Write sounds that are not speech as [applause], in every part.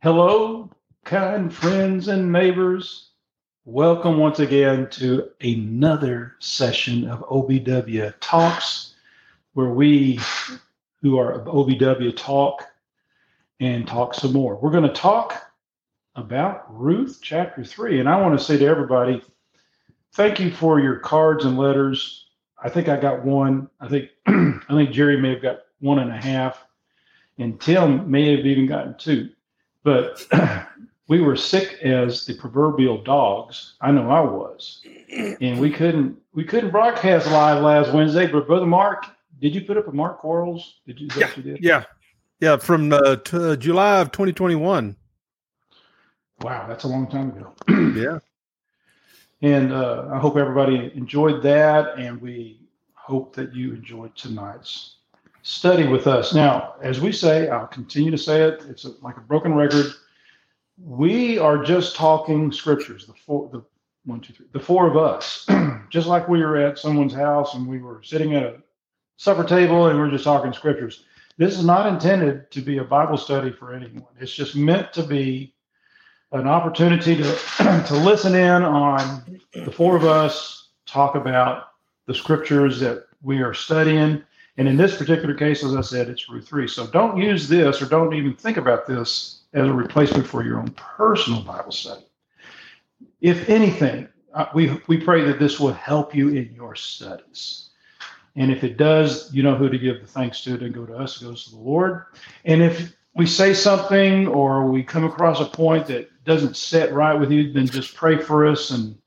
Hello, kind friends and neighbors. Welcome once again to another session of OBW Talks, where we who are OBW talk and talk some more. We're going to talk about Ruth chapter 3. And I want to say to everybody, thank you for your cards and letters. I think I got one. I think [clears throat] I think Jerry may have got one and a half, and Tim may have even gotten two. But [clears throat] we were sick as the proverbial dogs. I know I was, and we couldn't we couldn't broadcast live last Wednesday. But brother Mark, did you put up a Mark Quarles? Did you? Yeah, you yeah, yeah. From uh, t- uh, July of 2021. Wow, that's a long time ago. [clears throat] yeah. And uh, I hope everybody enjoyed that, and we hope that you enjoyed tonight's study with us. Now, as we say, I'll continue to say it. It's a, like a broken record. We are just talking scriptures. The four, the one, two, three, the four of us, [clears throat] just like we were at someone's house and we were sitting at a supper table and we we're just talking scriptures. This is not intended to be a Bible study for anyone. It's just meant to be an opportunity to [clears throat] to listen in on the four of us talk about the scriptures that we are studying. And in this particular case, as I said, it's Ruth 3. So don't use this or don't even think about this as a replacement for your own personal Bible study. If anything, uh, we, we pray that this will help you in your studies. And if it does, you know who to give the thanks to. It doesn't go to us, it goes to the Lord. And if we say something or we come across a point that doesn't sit right with you, then just pray for us and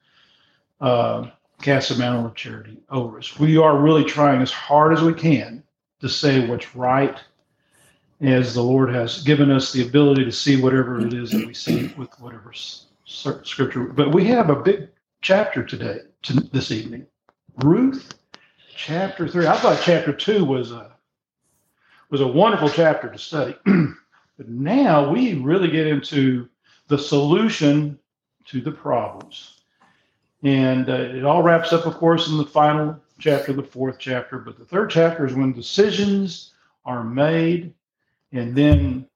uh, cast a mantle of charity over us. We are really trying as hard as we can to say what's right, as the Lord has given us the ability to see whatever it is that we see with whatever scripture. But we have a big chapter today, to, this evening. Ruth, chapter three. I thought chapter two was a was a wonderful chapter to study, [clears throat] but now we really get into the solution to the problems. And uh, it all wraps up, of course, in the final chapter, the fourth chapter. But the third chapter is when decisions are made, and then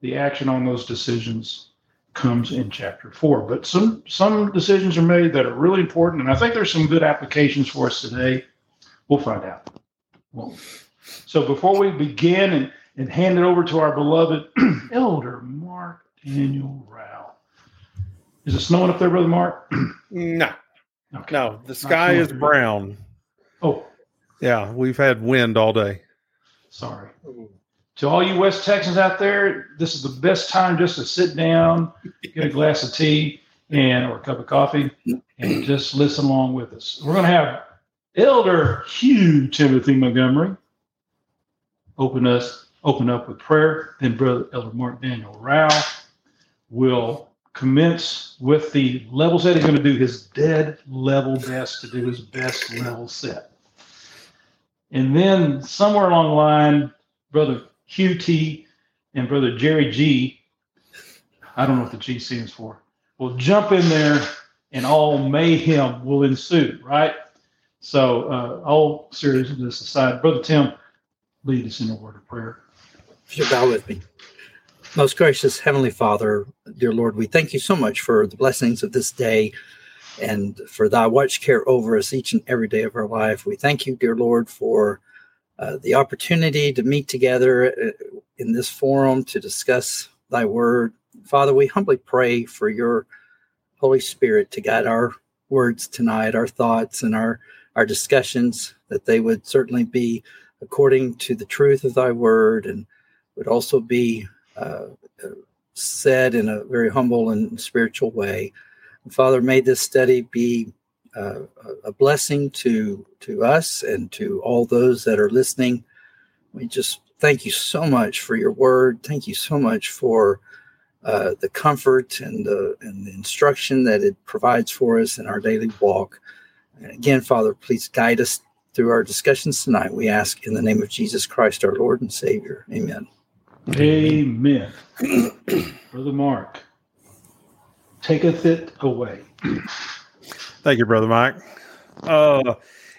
the action on those decisions comes in chapter four. But some some decisions are made that are really important, and I think there's some good applications for us today. We'll find out. Well, so before we begin and, and hand it over to our beloved [clears throat] elder Mark Daniel Rao. Is it snowing up there, Brother Mark? [clears throat] no. Okay. No, the sky is brown. Oh. Yeah, we've had wind all day. Sorry. To all you West Texans out there, this is the best time just to sit down, get a glass of tea and or a cup of coffee, and just listen along with us. We're going to have Elder Hugh Timothy Montgomery open us open up with prayer. Then Brother Elder Mark Daniel Rao will commence with the level set. He's going to do his dead level best to do his best level set. And then somewhere along the line, Brother QT and Brother Jerry G, I don't know what the G stands for, will jump in there and all mayhem will ensue, right? So, uh, all seriousness aside, Brother Tim, lead us in a word of prayer. If you bow with me. Most gracious Heavenly Father, dear Lord, we thank you so much for the blessings of this day and for thy watch care over us each and every day of our life. We thank you, dear Lord, for uh, the opportunity to meet together uh, in this forum to discuss thy word. Father, we humbly pray for your Holy Spirit to guide our words tonight, our thoughts, and our, our discussions, that they would certainly be according to the truth of thy word and would also be said in a very humble and spiritual way. Father, may this study be uh, a blessing to to us and to all those that are listening. We just thank you so much for your word. Thank you so much for uh, the comfort and the and the instruction that it provides for us in our daily walk. And again, Father, please guide us through our discussions tonight. We ask in the name of Jesus Christ, our Lord and Savior. Amen. Amen. Brother Mark, taketh it away. Thank you, Brother Mike. Uh,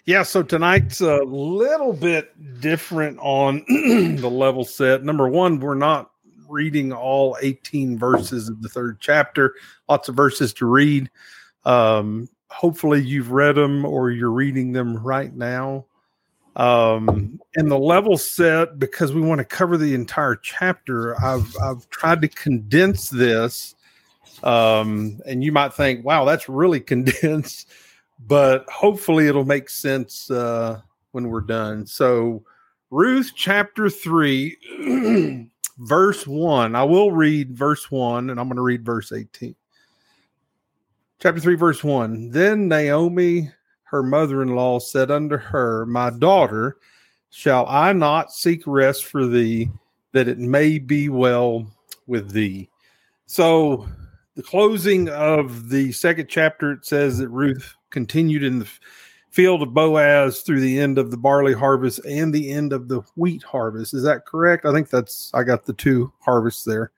yeah, so tonight's a little bit different on [clears throat] the level set. Number one, we're not reading all 18 verses of the third chapter. Lots of verses to read. Um, hopefully, you've read them or you're reading them right now. Um, and the level set because we want to cover the entire chapter. I've I've tried to condense this. Um, and you might think, wow, that's really [laughs] condensed, but hopefully it'll make sense uh, when we're done. So, Ruth chapter 3, [clears throat] verse 1. I will read verse 1 and I'm going to read verse 18. Chapter 3, verse 1. Then Naomi her mother in law said unto her, My daughter, shall I not seek rest for thee, that it may be well with thee? So, the closing of the second chapter, it says that Ruth continued in the field of Boaz through the end of the barley harvest and the end of the wheat harvest. Is that correct? I think that's, I got the two harvests there.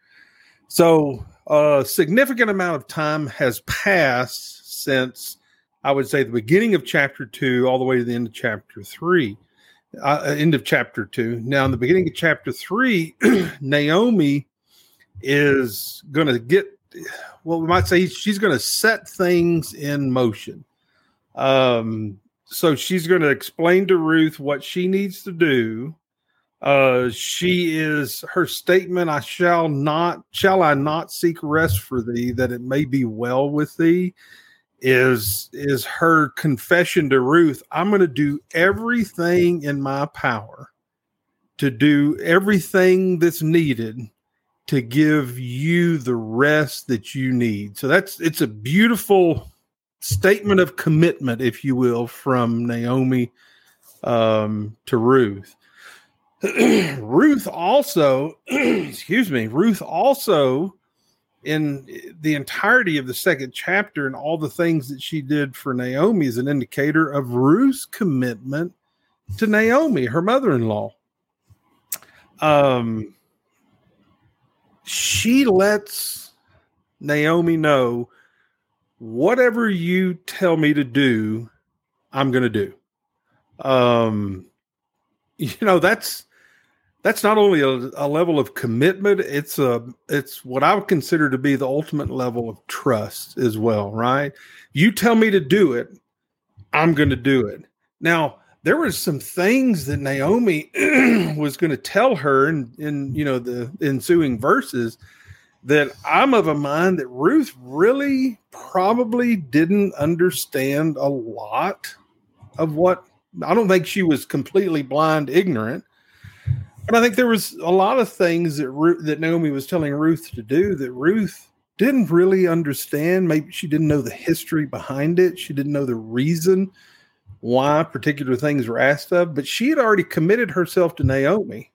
So, a significant amount of time has passed since I would say the beginning of chapter two all the way to the end of chapter three, uh, uh end of chapter two. Now, in the beginning of chapter three, [clears throat] Naomi is going to get, well, we might say she's going to set things in motion. Um, so she's going to explain to Ruth what she needs to do. Uh, she is her statement, I shall not, shall I not seek rest for thee, that it may be well with thee is is her confession to Ruth, I'm going to do everything in my power to do everything that's needed to give you the rest that you need. So that's it's a beautiful statement of commitment, if you will, from Naomi um, to Ruth. [clears throat] Ruth also, [clears throat] excuse me, Ruth also in the entirety of the second chapter and all the things that she did for Naomi is an indicator of Ruth's commitment to Naomi, her mother in law. Um, she lets Naomi know whatever you tell me to do, I'm going to do. Um, you know, that's that's not only a, a, level of commitment it's a it's what i would consider to be the ultimate level of trust as well right? You tell me to do it i'm going to do it. Now there were some things that naomi [clears throat] was going to tell her in in you know the ensuing verses that i'm of a mind that ruth really probably didn't understand a lot of what i don't think she was completely blind ignorant but I think there was a lot of things that that Naomi was telling Ruth to do that Ruth didn't really understand. Maybe she didn't know the history behind it. She didn't know the reason why particular things were asked of. But she had already committed herself to Naomi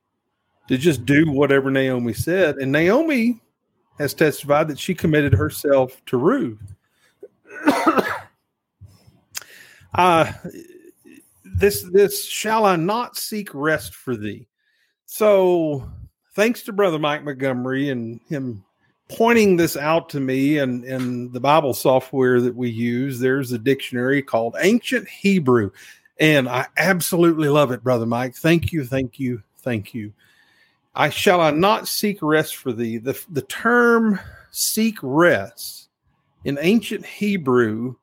to just do whatever Naomi said. And Naomi has testified that she committed herself to Ruth. [coughs] uh, this this shall I not seek rest for thee? So, thanks to Brother Mike Montgomery and him pointing this out to me and, and the Bible software that we use, there's a dictionary called Ancient Hebrew. And I absolutely love it, Brother Mike. Thank you, thank you, thank you. I shall I not seek rest for thee. The, the term seek rest in ancient Hebrew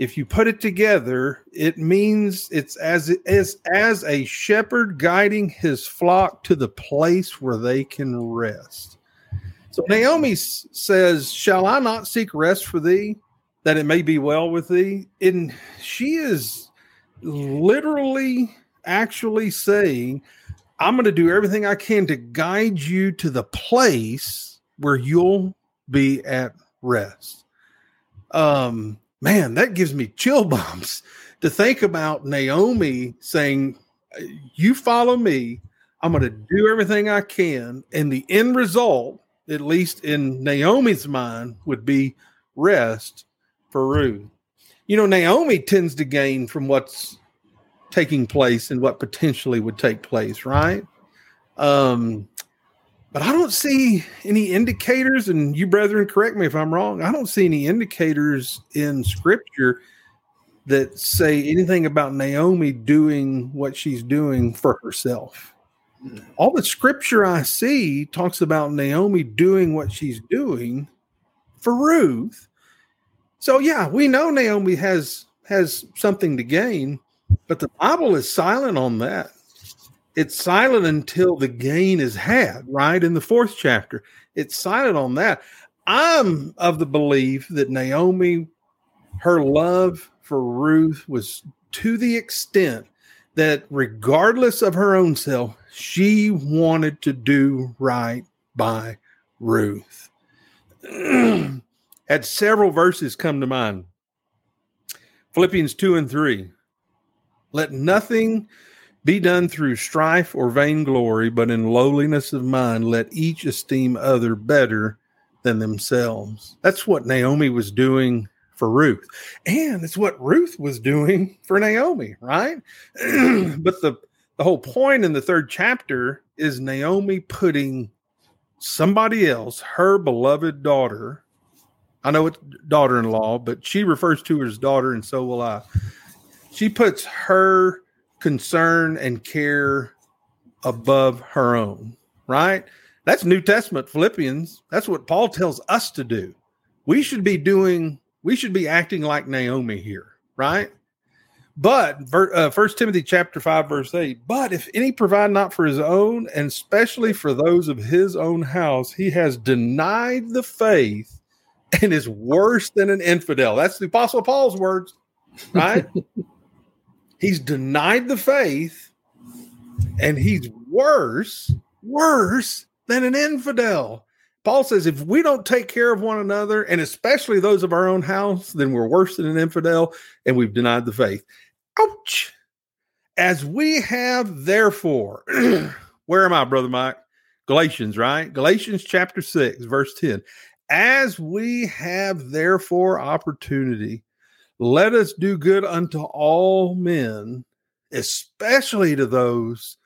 if you put it together, it means it's as as as a shepherd guiding his flock to the place where they can rest. So Naomi says, "Shall I not seek rest for thee, that it may be well with thee?" And she is literally, actually saying, "I'm going to do everything I can to guide you to the place where you'll be at rest." Um, man, that gives me chill bumps to think about Naomi saying, You follow me, I'm going to do everything I can. And the end result, at least in Naomi's mind, would be rest for Ruth. You know, Naomi tends to gain from what's taking place and what potentially would take place, right? Um, but I don't see any indicators, and you brethren, correct me if I'm wrong. I don't see any indicators in scripture that say anything about Naomi doing what she's doing for herself. Hmm. all the scripture I see talks about Naomi doing what she's doing for Ruth. So yeah, we know Naomi has has something to gain, but the Bible is silent on that. It's silent until the gain is had, right? In the fourth chapter, it's silent on that. I'm of the belief that Naomi, her love for Ruth was to the extent that regardless of her own self, she wanted to do right by Ruth. [clears throat] Had several verses come to mind. Philippians 2 and 3. Let nothing be done through strife or vainglory, but in lowliness of mind, let each esteem other better than themselves. That's what Naomi was doing for Ruth. And it's what Ruth was doing for Naomi, right? [clears throat] but the, the whole point in the third chapter is Naomi putting somebody else, her beloved daughter, I know it's daughter in law, but she refers to her as daughter, and so will I. She puts her concern and care above her own, right? That's New Testament Philippians. That's what Paul tells us to do. We should be doing, we should be acting like Naomi here, right? But uh, First Timothy chapter five verse eight. But if any provide not for his own, and especially for those of his own house, he has denied the faith and is worse than an infidel. That's the Apostle Paul's words, right? [laughs] he's denied the faith, and he's worse, worse than an infidel. Paul says, if we don't take care of one another, and especially those of our own house, then we're worse than an infidel and we've denied the faith. Ouch. As we have, therefore, [clears throat] where am I, Brother Mike? Galatians, right? Galatians chapter 6, verse 10. As we have, therefore, opportunity, let us do good unto all men, especially to those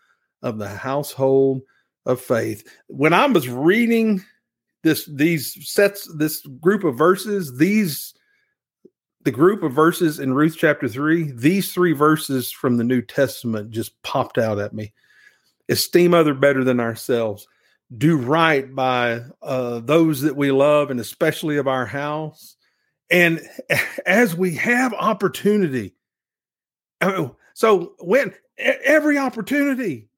of the household of faith. When I was reading this these sets this group of verses, these the group of verses in Ruth chapter 3, these three verses from the New Testament just popped out at me. Esteem other better than ourselves. Do right by uh, those that we love and especially of our house. And [laughs] as we have opportunity, oh, so when every opportunity,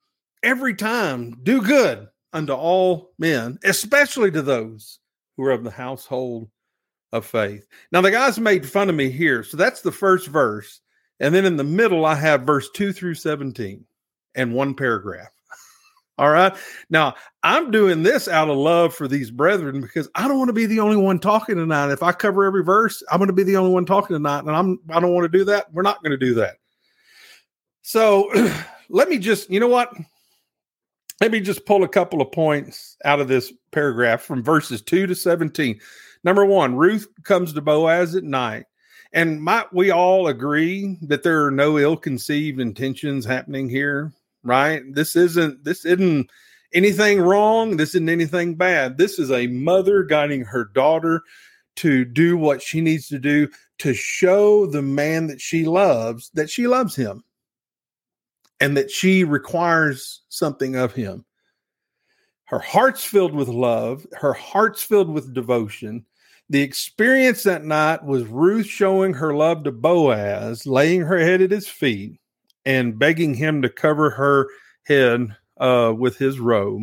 every time do good unto all men, especially to those who are of the household of faith. Now, the guys made fun of me here. So that's the first verse. And then in the middle, I have verse 2 through 17 and one paragraph. All right. Now, I'm doing this out of love for these brethren because I don't want to be the only one talking tonight. If I cover every verse, I'm going to be the only one talking tonight. And I'm I don't want to do that. We're not going to do that. So [clears throat] let me just, you know what? Let me just pull a couple of points out of this paragraph from verses 2 to 17. Number one, Ruth comes to Boaz at night. And might we all agree that there are no ill-conceived intentions happening here, right? This isn't this isn't anything wrong. This isn't anything bad. This is a mother guiding her daughter to do what she needs to do to show the man that she loves that she loves him and that she requires something of him. Her heart's filled with love, her heart's filled with devotion. The experience that night was Ruth showing her love to Boaz, laying her head at his feet and begging him to cover her head uh, with his robe.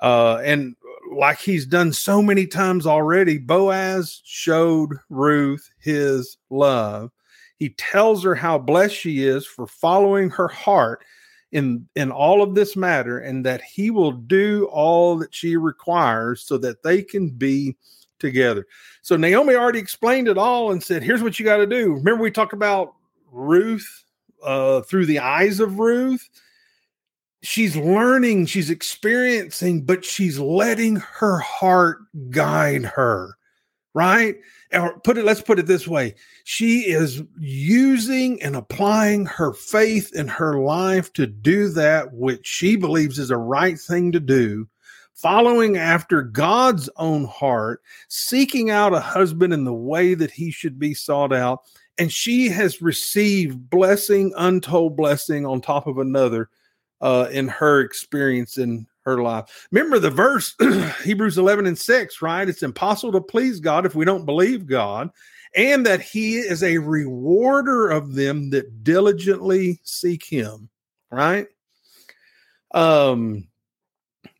Uh, and like he's done so many times already, Boaz showed Ruth his love. He tells her how blessed she is for following her heart in in all of this matter and that he will do all that she requires so that they can be together. So Naomi already explained it all and said, here's what you got to do. Remember we talked about Ruth uh, through the eyes of Ruth? She's learning, she's experiencing, but she's letting her heart guide her, right? or put it let's put it this way she is using and applying her faith in her life to do that which she believes is the right thing to do following after God's own heart seeking out a husband in the way that he should be sought out and she has received blessing untold blessing on top of another uh, in her experience in her life. Remember the verse, [clears throat] Hebrews 11 and 6, right? It's impossible to please God if we don't believe God, and that He is a rewarder of them that diligently seek Him, right? Um,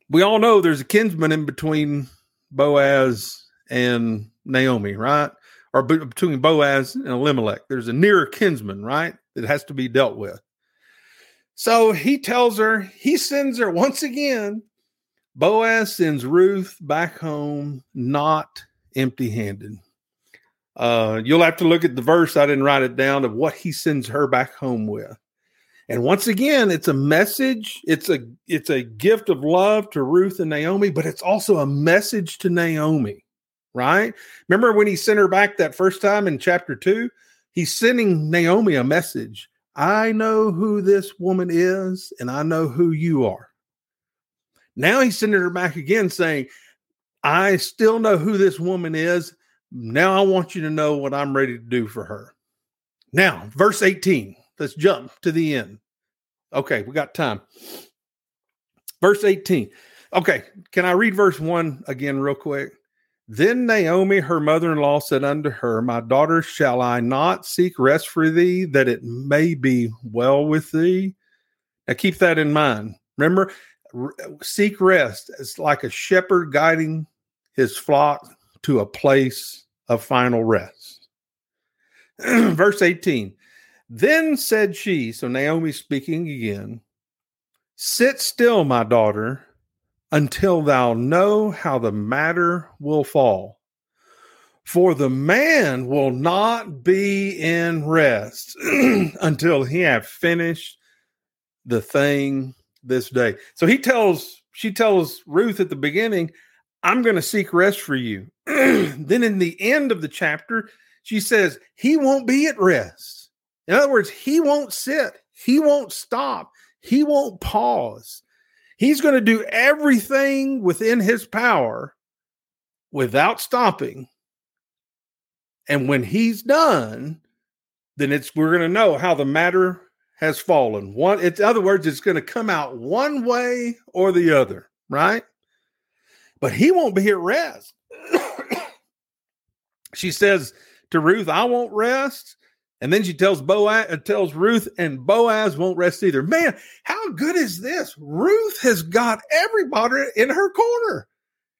we all know there's a kinsman in between Boaz and Naomi, right? Or between Boaz and Elimelech. There's a nearer kinsman, right? That has to be dealt with. So he tells her, he sends her once again. Boaz sends Ruth back home not empty handed. Uh, you'll have to look at the verse. I didn't write it down of what he sends her back home with. And once again, it's a message. It's a it's a gift of love to Ruth and Naomi, but it's also a message to Naomi, right? Remember when he sent her back that first time in chapter two? He's sending Naomi a message. I know who this woman is, and I know who you are. Now he's sending her back again saying, I still know who this woman is. Now I want you to know what I'm ready to do for her. Now, verse 18. Let's jump to the end. Okay, we got time. Verse 18. Okay, can I read verse 1 again, real quick? Then Naomi, her mother in law, said unto her, My daughter, shall I not seek rest for thee, that it may be well with thee? Now keep that in mind. Remember, seek rest. It's like a shepherd guiding his flock to a place of final rest. [clears throat] Verse 18 Then said she, so Naomi speaking again, Sit still, my daughter, until thou know how the matter will fall. For the man will not be in rest [clears throat] until he have finished the thing this day. So he tells, she tells Ruth at the beginning, I'm going to seek rest for you. [clears throat] then in the end of the chapter, she says, He won't be at rest. In other words, He won't sit, He won't stop, He won't pause. He's going to do everything within his power without stopping. And when he's done, then it's we're going to know how the matter has fallen. One, in other words, it's going to come out one way or the other, right? But he won't be at rest. [coughs] she says to Ruth, "I won't rest and then she tells Boaz, uh, tells Ruth, and Boaz won't rest either. Man, how good is this? Ruth has got everybody in her corner.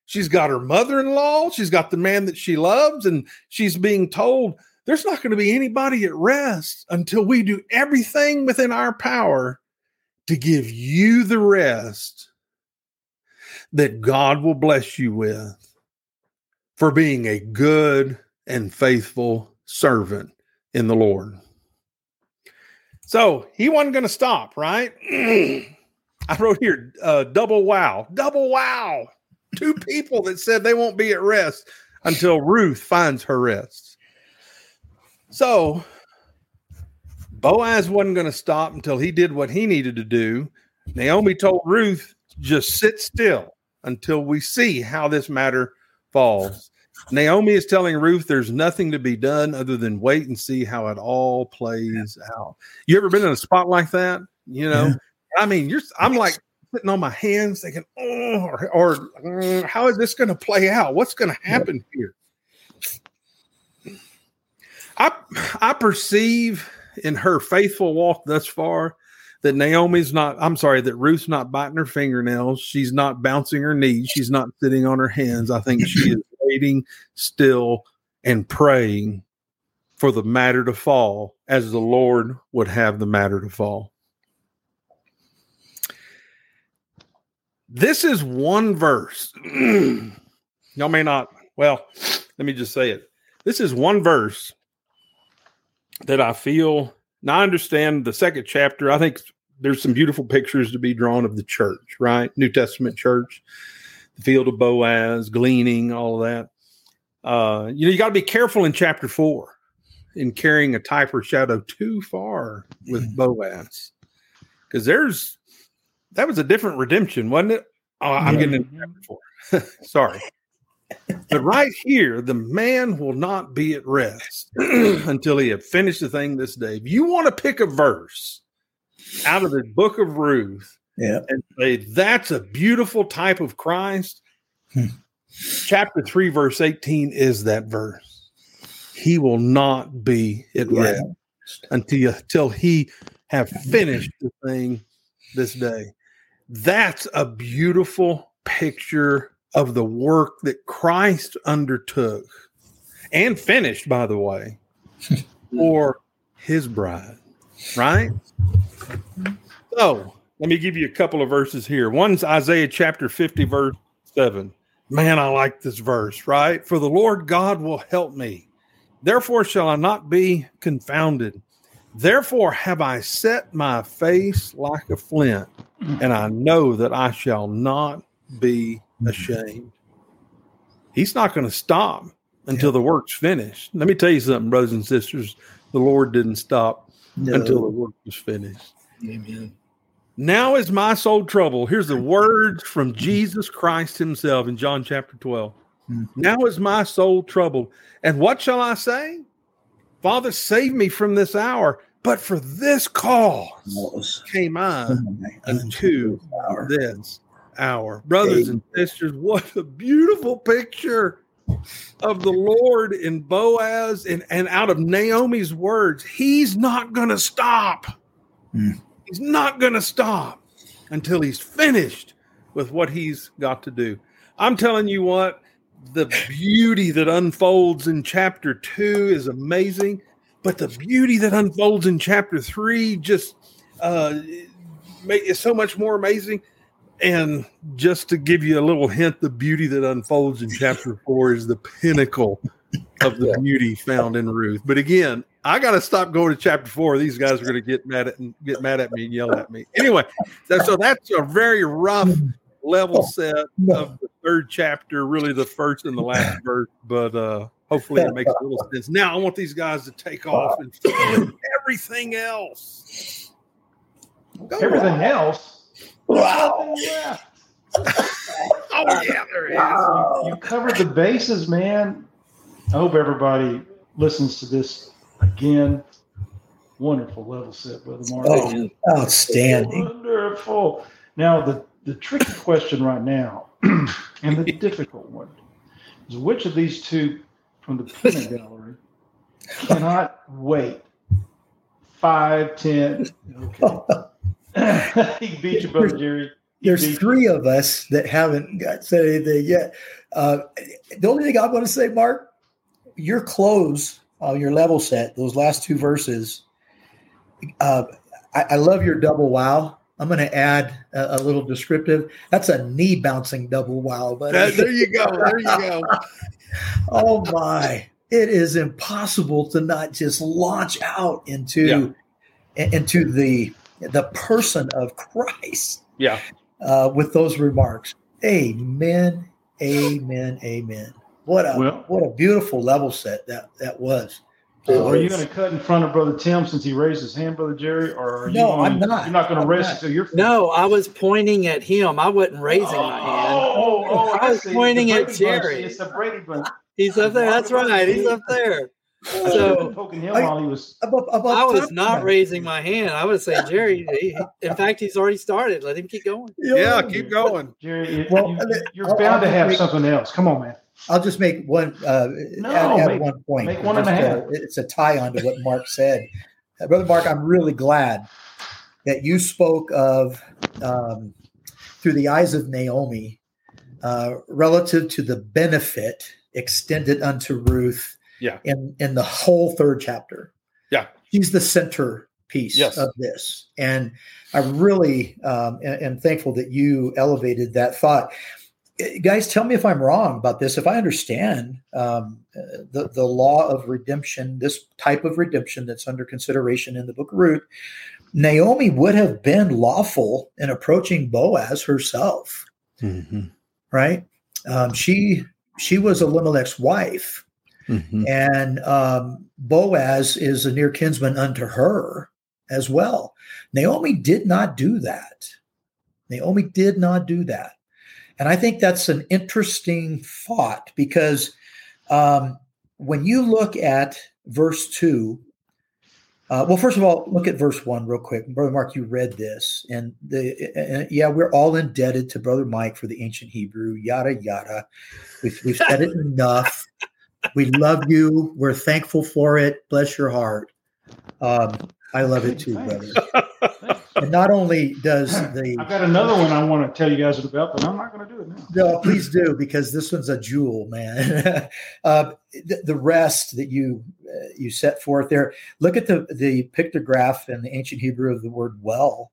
She's got her mother-in-law, she's got the man that she loves, and she's being told there's not going to be anybody at rest until we do everything within our power to give you the rest that God will bless you with for being a good and faithful servant in the Lord. So he wasn't going to stop, right? [clears throat] I wrote here uh, double wow, double wow. Two people that said they won't be at rest until Ruth finds her rest. So Boaz wasn't going to stop until he did what he needed to do. Naomi told Ruth, just sit still until we see how this matter falls. Naomi is telling Ruth there's nothing to be done other than wait and see how it all plays yeah. out. You ever been in a spot like that? You know, yeah. I mean, you're I'm like sitting on my hands thinking, oh, or, or mm, how is this going to play out? What's going to happen here? I I perceive in her faithful walk thus far that Naomi's not, I'm sorry, that Ruth's not biting her fingernails. She's not bouncing her knees. She's not sitting on her hands. I think she is waiting still and praying for the matter to fall as the Lord would have the matter to fall. This is one verse. [clears throat] Y'all may not, well, let me just say it. This is one verse that I feel, now I understand the second chapter. I think there's some beautiful pictures to be drawn of the church, right? New Testament church the field of Boaz, gleaning, all of that. Uh, you know, you got to be careful in chapter four in carrying a type or shadow too far with mm-hmm. Boaz, because there's that was a different redemption, wasn't it? Oh, I'm getting into chapter four. [laughs] Sorry. But right here, the man will not be at rest [clears throat] until he have finished the thing this day. If you want to pick a verse out of the book of Ruth Yeah. and say, That's a beautiful type of Christ. Hmm. Chapter 3, verse 18 is that verse. He will not be at Yeah. rest until, until he have finished the thing this day. That's a beautiful picture of the work that Christ undertook and finished, by the way, [laughs] for his bride, right? So let me give you a couple of verses here. One's Isaiah chapter 50, verse 7. Man, I like this verse, right? For the Lord God will help me. Therefore shall I not be confounded. Therefore have I set my face like a flint, and I know that I shall not be ashamed. He's not going to stop until the work's finished. Let me tell you something, brothers and sisters. The Lord didn't stop No. until the work was finished. Amen. Now is my soul troubled. Here's the words from Jesus Christ himself in John chapter 12. Mhm. Now is my soul troubled. And what shall I say? Father, save me from this hour. But for this cause came I my unto this hour. Brothers and sisters, what a beautiful picture of the Lord in Boaz and, and out of Naomi's words. He's not going to stop. Hmm. He's not going to stop until he's finished with what he's got to do. I'm telling you what, the beauty that unfolds in chapter two is amazing, but the beauty that unfolds in chapter three just uh, is so much more amazing. And just to give you a little hint, the beauty that unfolds in chapter four is the pinnacle of the beauty found in Ruth. But again, I got to stop going to chapter four. These guys are going to get mad at get mad at me and yell at me. Anyway, so, so that's a very rough level set of the third chapter, really the first and the last [laughs] verse. But uh, hopefully it makes a little sense. Now I want these guys to take off and everything else. Everything else. Wow. Yeah. [laughs] Oh yeah, there is. You, you covered the bases, man. I hope everybody listens to this again. Wonderful level set, brother Mark. Oh, outstanding. Wonderful. Now, the, the tricky question right now, [clears throat] and the [laughs] difficult one, is which of these two from the peanut gallery cannot wait five, ten. Okay. [laughs] he beat you, brother Jerry. He There's you. three of us that haven't got said anything yet. Uh, the only thing I want to say, Mark, your close, uh, your level set, those last two verses. Uh, I, I love your double wow. I'm going to add a, a little descriptive. That's a knee bouncing double wow, but there you go. There you go. [laughs] oh my it is impossible to not just launch out into into the the person of christ Yeah. uh, with those remarks amen amen amen what a Well- what a beautiful level set that that was So are you going to cut in front of Brother Tim since he raised his hand, Brother Jerry, or are you? No, gonna, I'm not. You're not going to I'm rest not. until you're. No, I was pointing at him. I wasn't raising my oh, hand. Oh, oh, oh I was see. pointing at Brady Bunch. Jerry. It's the Brady Bunch. He's up there. That's right. He's up there. So [laughs] So poking him I- while he was. above, above I was not of raising my hand. I would say, Jerry. He, in fact, he's already started. Let him keep going. that. Yeah, keep going. Jerry, you, Well, you, I mean, you're I'll- bound to I'll have make- something else. Come on, man. I'll just make one uh, No, add, add make- one point. make one and a Just, half. uh, it's a tie on to what Mark said. Uh, Brother Mark, I'm really glad that you spoke of um, through the eyes of Naomi uh, relative to the benefit extended unto Ruth Yeah. in, in the whole third chapter. Yeah. She's the center piece Yes. of this. And I really um, am, am thankful that you elevated that thought guys tell me if i'm wrong about this. If i understand um, the, the law of redemption this type of redemption that's under consideration in the book of ruth naomi would have been lawful in approaching boaz herself. Mhm. right? Um, she she was elimelech's wife. Mhm. and um, boaz is a near kinsman unto her as well. Naomi did not do that. Naomi did not do that and I think that's an interesting thought because um, when you look at verse 2, Uh, well, first of all, look at verse one real quick. Brother Mark, you read this, and the and yeah, we're all indebted to Brother Mike for the ancient Hebrew. Yada yada. We've, we've said it enough. We love you. We're thankful for it. Bless your heart. Um, I love it too, brother. And not only does the I've got another one I want to tell you guys about, but I'm not going to do it now. no, please do because this one's a jewel, man. [laughs] uh, the, the rest that you uh, you set forth there. Look at the the pictograph in the ancient Hebrew of the word well.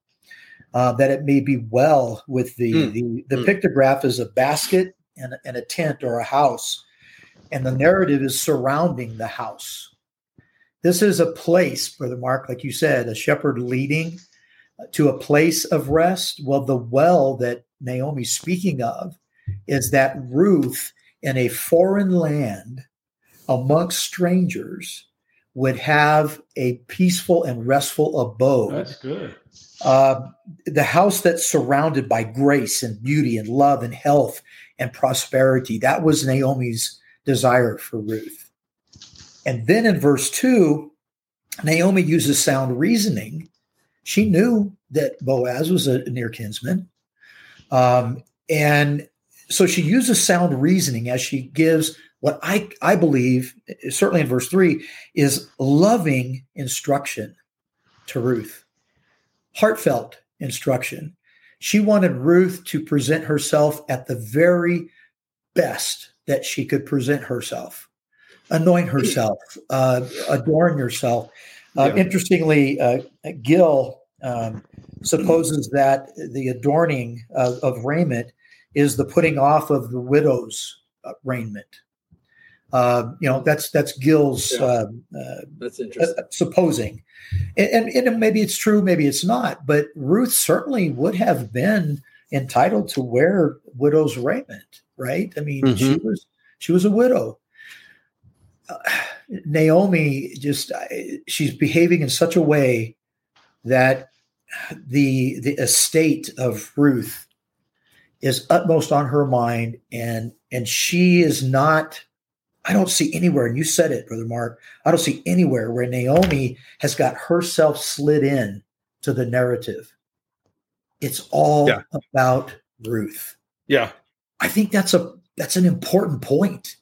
Uh, that it may be well with the Mm. the the Mm. pictograph is a basket and, and a tent or a house, and the narrative is surrounding the house. This is a place, brother Mark, like you said, a shepherd leading to a place of rest. Well, the well that Naomi's speaking of is that Ruth in a foreign land amongst strangers would have a peaceful and restful abode. That's good. Uh, the house that's surrounded by grace and beauty and love and health and prosperity. That was Naomi's desire for Ruth. And then in verse 2, Naomi uses sound reasoning. She knew that Boaz was a near kinsman. Um, and so she uses sound reasoning as she gives what I, I believe, certainly in verse 3, is loving instruction to Ruth heartfelt instruction. She wanted Ruth to present herself at the very best that she could present herself, anoint herself, uh, adorn herself. Uh, Yeah. Interestingly, uh, Gill um, supposes that the adorning of, of raiment is the putting off of the widow's uh, raiment. Uh, you know, that's that's Gill's Yeah. uh, That's interesting. supposing and, and, and maybe it's true maybe it's not but ruth certainly would have been entitled to wear widow's raiment right i mean she was she was a widow Uh, naomi just uh, she's behaving in such a way that the the estate of ruth is utmost on her mind and and she is not i don't see anywhere and you said it brother mark I don't see anywhere where Naomi has got herself slid in to the narrative. It's all Yeah. about Ruth. Yeah. I think that's a that's an important point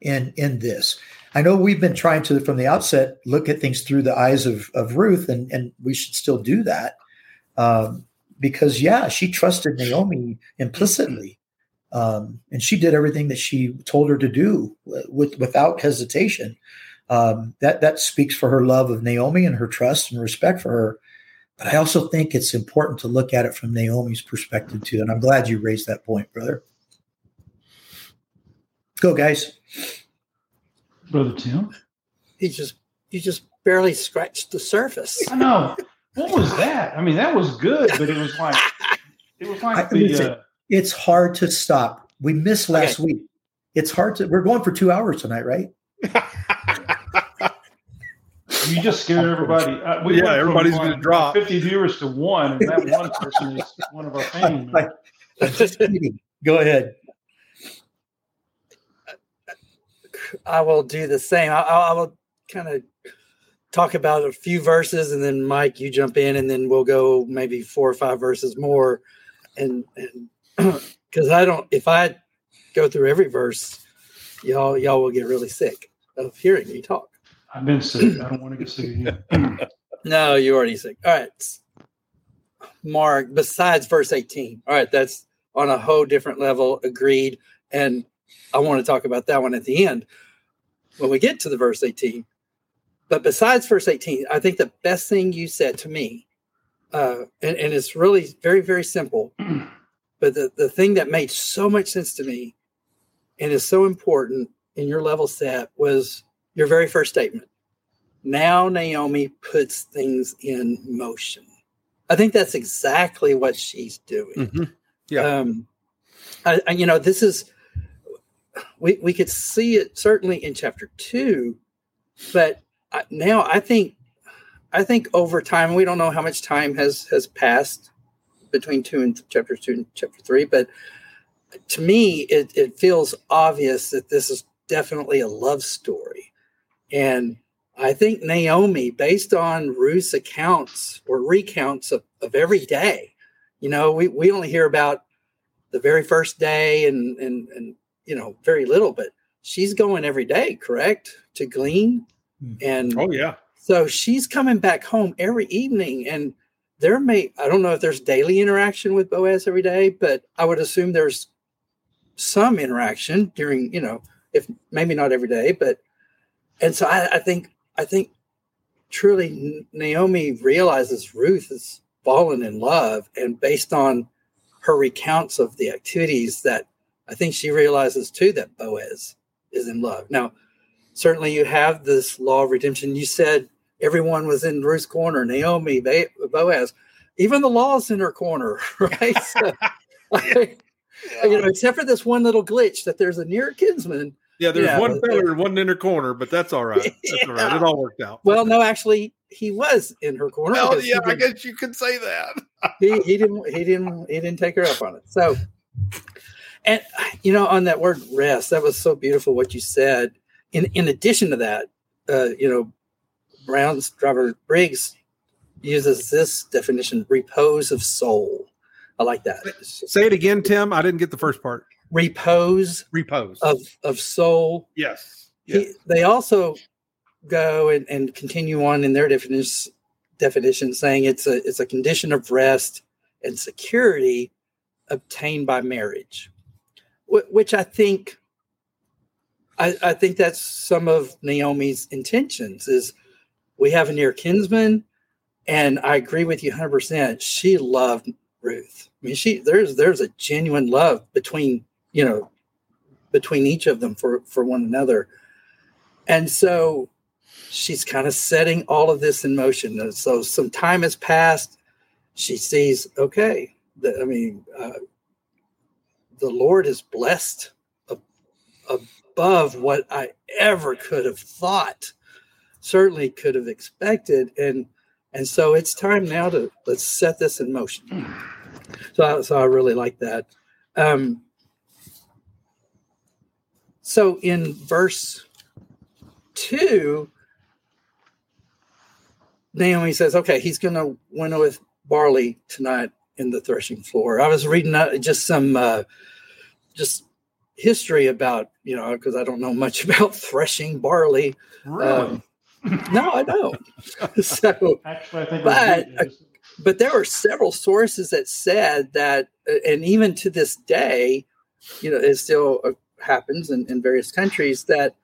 in in this. I know we've been trying to from the outset look at things through the eyes of of Ruth, and and we should still do that um, because yeah, she trusted Naomi implicitly, um, and she did everything that she told her to do with without hesitation. Um, that that speaks for her love of Naomi and her trust and respect for her. But I also think it's important to look at it from Naomi's perspective too. And I'm glad you raised that point, brother. Go, guys. Brother Tim. He just you just barely scratched the surface. I know. What was that? I mean, that was good, but it was like it was like I- listen, the uh, It's hard to stop. We missed last week. It's hard to. We're going for two hours tonight, right? you just scared everybody. Uh, we Yeah, everybody's gonna drop. fifty viewers to one, and that one person is one of our [laughs] family Like- I'm just kidding. Go ahead. I will do the same. I, I I will kind of talk about a few verses, and then Mike, you jump in, and then we'll go maybe four or five verses more, and and [clears throat] because I don't, if I go through every verse, y'all y'all will get really sick of hearing me talk. I've been sick. I don't want to get sick again. [clears throat] No, you already sick. All right, Mark. Besides verse eighteen, all right, that's on a whole different level. Agreed, and I want to talk about that one at the end when we get to the verse 18. But besides verse 18, I think the best thing you said to me, uh, and, and it's really very, very simple, [clears throat] but the, the thing that made so much sense to me and is so important in your level set was your very first statement. Now Naomi puts things in motion. I think that's exactly what she's doing. Mhm. Yeah. Um, I, I, you know, this is we we could see it certainly in chapter two, but now I think I think over time we don't know how much time has has passed between two and chapter two and chapter three, but to me it, it feels obvious that this is definitely a love story, and I think Naomi, based on Ruth's accounts or recounts of, of every day, you know, we, we only hear about the very first day and, and, and, you know, very little, but she's going every day, correct? To glean. Hmm. And Oh yeah. so she's coming back home every evening and there may I don't know if there's daily interaction with Boaz every day, but I would assume there's some interaction during, you know, if maybe not every day, but and so I, I think I think truly Naomi realizes Ruth has fallen in love and based on her recounts of the activities that I think she realizes too that Boaz is in love. Now, certainly you have this law of redemption. You said everyone was in Ruth's corner, Naomi, Boaz, even the law's in her corner, [laughs] right? So, [laughs] you know, except for this one little glitch that there's a near kinsman. Yeah, there's Yeah, one feller in one inner corner, but that's all right. [laughs] That's all right. It all worked out. Well, no, actually, he was in her corner. Well, yeah, I guess you could say that. he, he didn't he didn't he didn't take her up on it so and you know on that word rest that was so beautiful what you said in in addition to that uh you know brown's driver briggs uses this definition repose of soul i like that Say it again, Tim. I didn't get the first part. repose Repose. of of soul yes. he, they also go and, and continue on in their definition definition saying it's a it's a condition of rest and security obtained by marriage which i think I, I think that's some of naomi's intentions is we have a near kinsman and i agree with you 100% she loved ruth i mean she there's there's a genuine love between you know between each of them for for one another and so she's kind of setting all of this in motion. And so some time has passed. She sees, okay, the, I mean, uh, the Lord is blessed ab- above what I ever could have thought, certainly could have expected. And and so it's time now to let's set this in motion. So, I- so I really like that. Um, so in verse two, Naomi says, okay, he's going to winnow with barley tonight in the threshing floor. I was reading uh, just some, uh, just history about, you know, because I don't know much [laughs] about threshing barley. Really? Um, no, I don't. [laughs] so, Actually, I think but- but there were several sources that said that, uh, and even to this day, you know, it still uh, happens in, in various countries that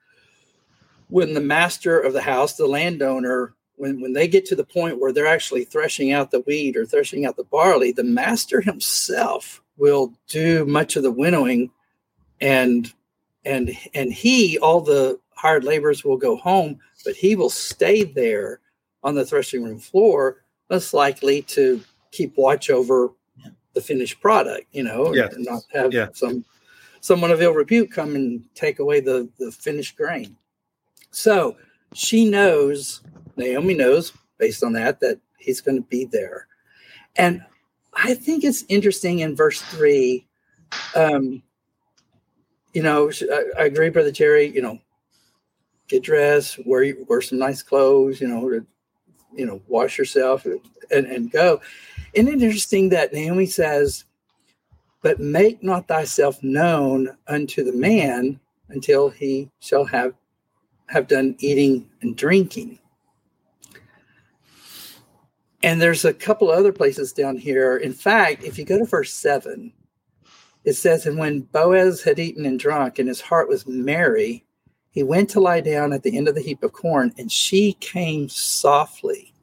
when the master of the house, the landowner, when, when they get to the point where they're actually threshing out the wheat or threshing out the barley, the master himself will do much of the winnowing and and and he all the hired laborers will go home but he will stay there on the threshing room floor most likely to keep watch over the finished product you know and- Yes. and not have Yeah. some someone of ill repute come and take away the the finished grain so she knows naomi knows based on that that he's going to be there. And i think it's interesting in verse three um you know I, I agree brother jerry you know get dressed wear wear some nice clothes you know to, you know wash yourself and and go. And it's interesting that naomi says but make not thyself known unto the man until he shall have have done eating and drinking and there's a couple other places down here in fact if you go to verse 7 it says and when boaz had eaten and drunk and his heart was merry he went to lie down at the end of the heap of corn and she came softly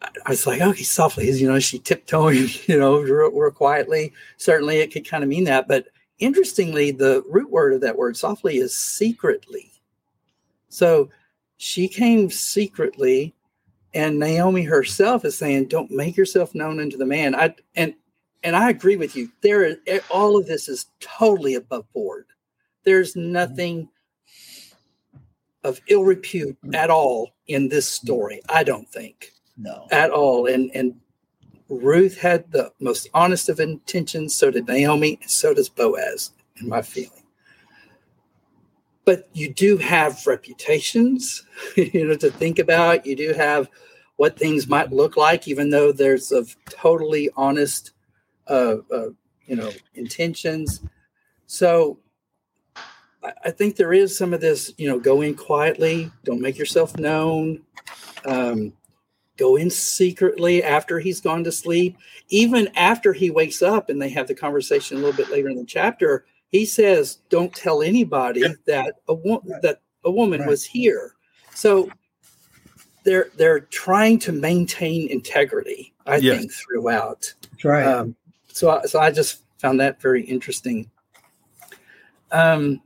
I- was like, okay, softly. You know, she tiptoeing, [laughs] you know, real, real quietly. Certainly, it could kind of mean that. But interestingly, the root word of that word, softly, is secretly. So she came secretly, and Naomi herself is saying, "Don't make yourself known unto the man." I and and I agree with you. There, is, all of this is totally above board. There's mm-hmm. nothing of ill repute at all in this mm-hmm. story. I don't think No. at all. And and Ruth had the most honest of intentions. So did Naomi, and so does Boaz, in my feeling. But you do have reputations, [laughs] you know, to think about. You do have what things might look like, even though there's of totally honest, uh, uh, you know, intentions. So I, think there is some of this, you know, go in quietly, don't make yourself known. Um, go in secretly after he's gone to sleep. Even after he wakes up and they have the conversation a little bit later in the chapter, he says, "Don't tell anybody that a wo- Right. that a woman Right. was here." So they're they're trying to maintain integrity, I Yes. think, throughout. That's right. Um, so, I- so I just found that very interesting. Um,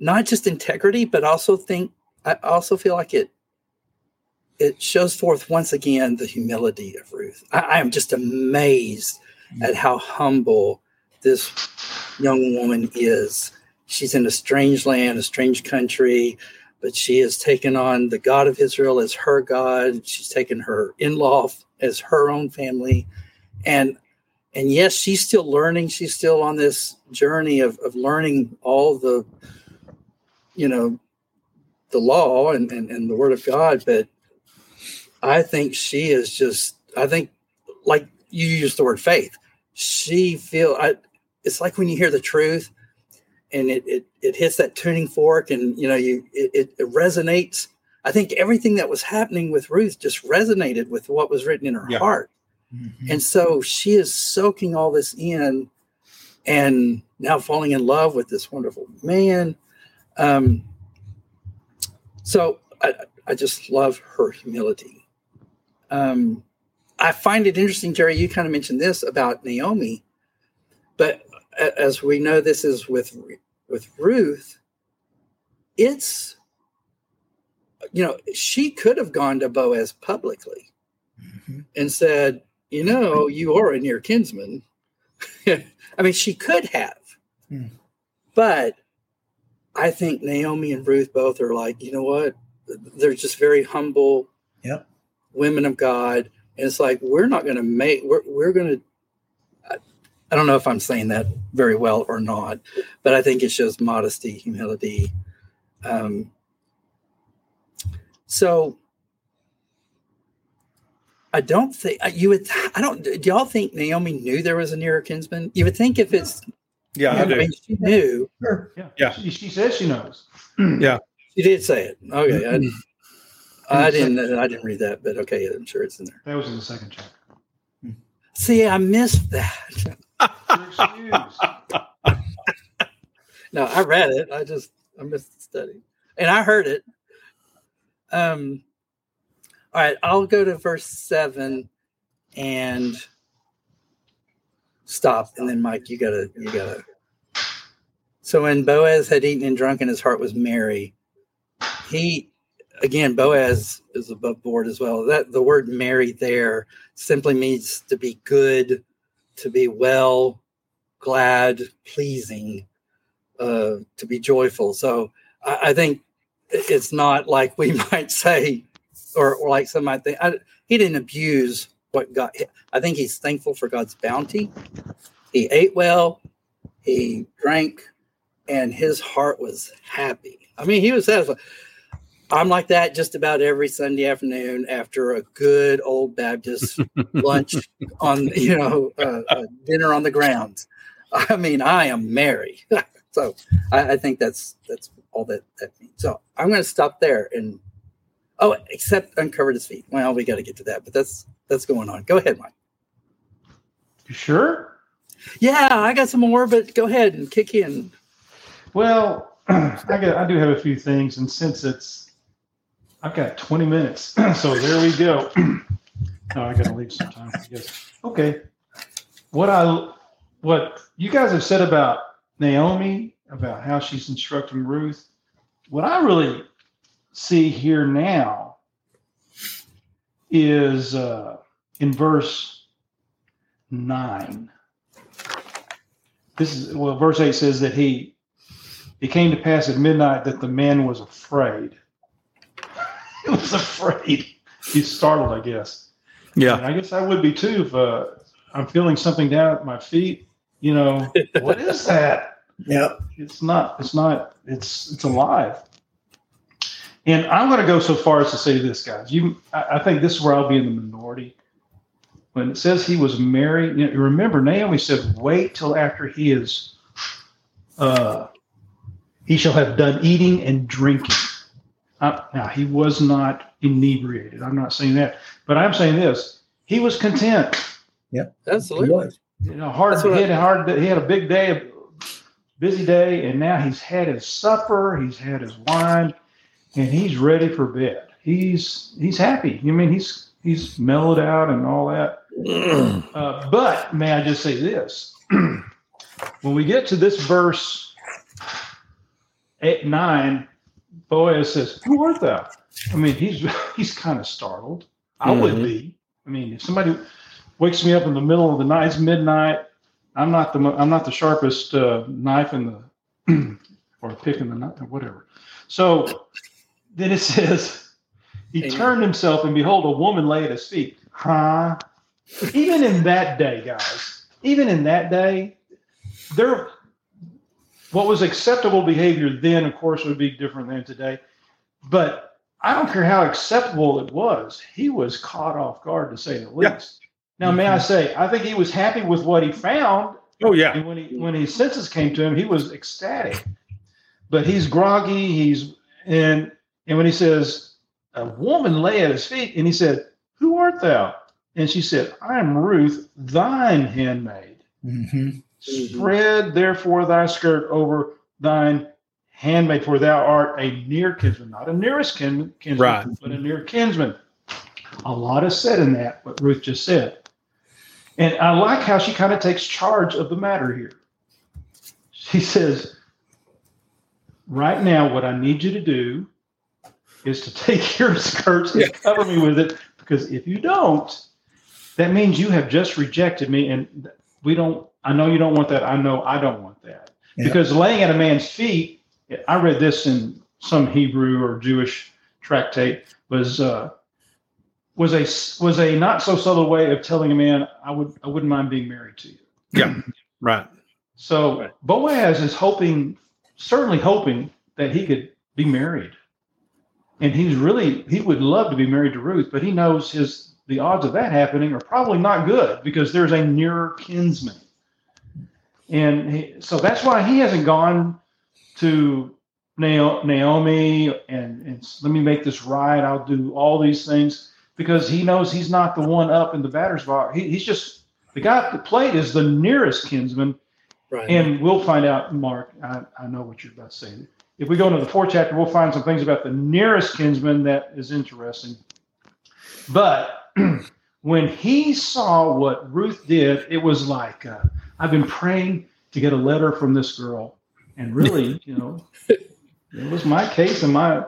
not just integrity, but also think I also feel like it it shows forth once again the humility of Ruth. I, I am just amazed at how humble this young woman is. She's in a strange land, a strange country, but she has taken on the God of Israel as her God. She's taken her in-law as her own family, and and yes, she's still learning. She's still on this journey of of learning all the, you know, the law and and, and the Word of God. But I think she is just. I think, like you used the word faith. She feel. I. It's like when you hear the truth, and it it, it hits that tuning fork, and you know you it, it, resonates. I think everything that was happening with Ruth just resonated with what was written in her Yeah. heart. Mhm. And so she is soaking all this in and now falling in love with this wonderful man. Um, so I, I just love her humility. Um, I find it interesting, Jerry, you kind of mentioned this about Naomi, but as we know, this is with, with Ruth, it's, you know, she could have gone to Boaz publicly Mhm. and said, you know, you are a near kinsman. [laughs] I mean, she could have, Hmm. but I think Naomi and Ruth both are like, you know what? They're just very humble Yep. women of God. And it's like, we're not going to make, we're, we're going to, I, I don't know if I'm saying that very well or not, but I think it shows modesty, humility. Um, so I don't think you would. I don't. Do y'all think Naomi knew there was a nearer kinsman? You would think if it's. Yeah, I do. mean, she knew. Sure. Yeah. Yeah. She, she says she knows. [clears throat] Yeah. She did say it. Okay, Mm-hmm. I, I didn't. I didn't read that, but okay, I'm sure it's in there. That was in the second chapter. See, I missed that. [laughs] [laughs] No, I read it. I just I missed the study, and I heard it. Um. All right, I'll go to verse seven, and stop, and then Mike, you gotta, you gotta. So when Boaz had eaten and drunk, and his heart was merry, he, again, Boaz is above board as well. That the word "merry" there simply means to be good, to be well, glad, pleasing uh, to be joyful. So I, I think it's not like we [laughs] might say, or, or like some might think. I, he didn't abuse what God. I think he's thankful for God's bounty. He ate well, he drank, and his heart was happy. I mean, he was satisfied. I'm like that just about every Sunday afternoon after a good old Baptist [laughs] lunch on, you know, uh, uh, dinner on the grounds. I mean, I am merry. [laughs] so I, I think that's that's all that that means. So I'm going to stop there and oh, except uncovered his feet. Well, we got to get to that, but that's that's going on. Go ahead, Mike. You sure? Yeah, I got some more, but go ahead and kick in. Well, [clears throat] I got I do have a few things, and since it's I've got 20 minutes, [clears throat] so there we go. [clears throat] no, I gotta leave some time, I guess. Okay. What I what you guys have said about Naomi, about how she's instructing Ruth, what I really see here now is uh, in verse nine. This is well, verse eight says that he it came to pass at midnight that the man was afraid. He [laughs] was afraid. He's startled, I guess. Yeah. And I guess I would be too if uh, I'm feeling something down at my feet. You know, [laughs] what is that? Yeah. It's not. It's not. It's it's alive. And I'm going to go so far as to say this, guys. You, I, I think this is where I'll be in the minority. When it says he was married, you know, remember Naomi said, "Wait till after he is, uh, he shall have done eating and drinking." Uh, now he was not inebriated. I'm not saying that, but I'm saying this: he was content. Yep, absolutely. He was. You know, hard. He had a hard. He had a big day, busy day, and now he's had his supper. He's had his wine, and he's ready for bed. He's he's happy. I mean, he's he's mellowed out and all that. [clears throat] Uh, but may I just say this? [clears throat] when we get to this verse eight, nine, Boaz says, "Who art thou?" I mean, he's [laughs] he's kind of startled. I would Mhm. be. I mean, if somebody wakes me up in the middle of the night, it's midnight. I'm not the I'm not the sharpest uh, knife in the [clears throat] or pick in the knife or whatever. So then it [laughs] says, he Amen. turned himself and behold, a woman lay at his feet. Huh? Even in that day, guys, even in that day, there, what was acceptable behavior then, of course, would be different than today. But I don't care how acceptable it was, he was caught off guard to say the Yeah. least. Now, may I say, I think he was happy with what he found, Oh yeah. and when he when his senses came to him, he was ecstatic. But he's groggy. He's and and when he says, "A woman lay at his feet," and he said, "Who art thou?" And she said, "I am Ruth, thine handmaid. Mm-hmm. Mhm. Spread therefore thy skirt over thine handmaid, for thou art a near kinsman, not a nearest kin, kinsman, Right. but a near kinsman." A lot is said in that what Ruth just said. And I like how she kind of takes charge of the matter here. She says, Right now, what I need you to do is to take [laughs] your skirts and Yeah. cover me with it, because if you don't, that means you have just rejected me. And we don't, I know you don't want that. I know I don't want that. Yeah. Because laying at a man's feet, I read this in some Hebrew or Jewish tractate, was, uh, was a was a not so subtle way of telling a man I would I wouldn't mind being married to you. Yeah. Right. So Right. Boaz is hoping, certainly hoping that he could be married, and he's really he would love to be married to Ruth, but he knows his the odds of that happening are probably not good because there's a nearer kinsman, and he, so that's why he hasn't gone to Naomi and, and let me make this right. I'll do all these things because he knows he's not the one up in the batter's box. He, he's just the guy at the plate is the nearest kinsman, Right. and we'll find out, Mark. I, I know what you're about to say. If we go into the fourth chapter, we'll find some things about the nearest kinsman that is interesting. But [clears throat] when he saw what Ruth did, it was like uh, I've been praying to get a letter from this girl, and really, [laughs] you know, it was my case and my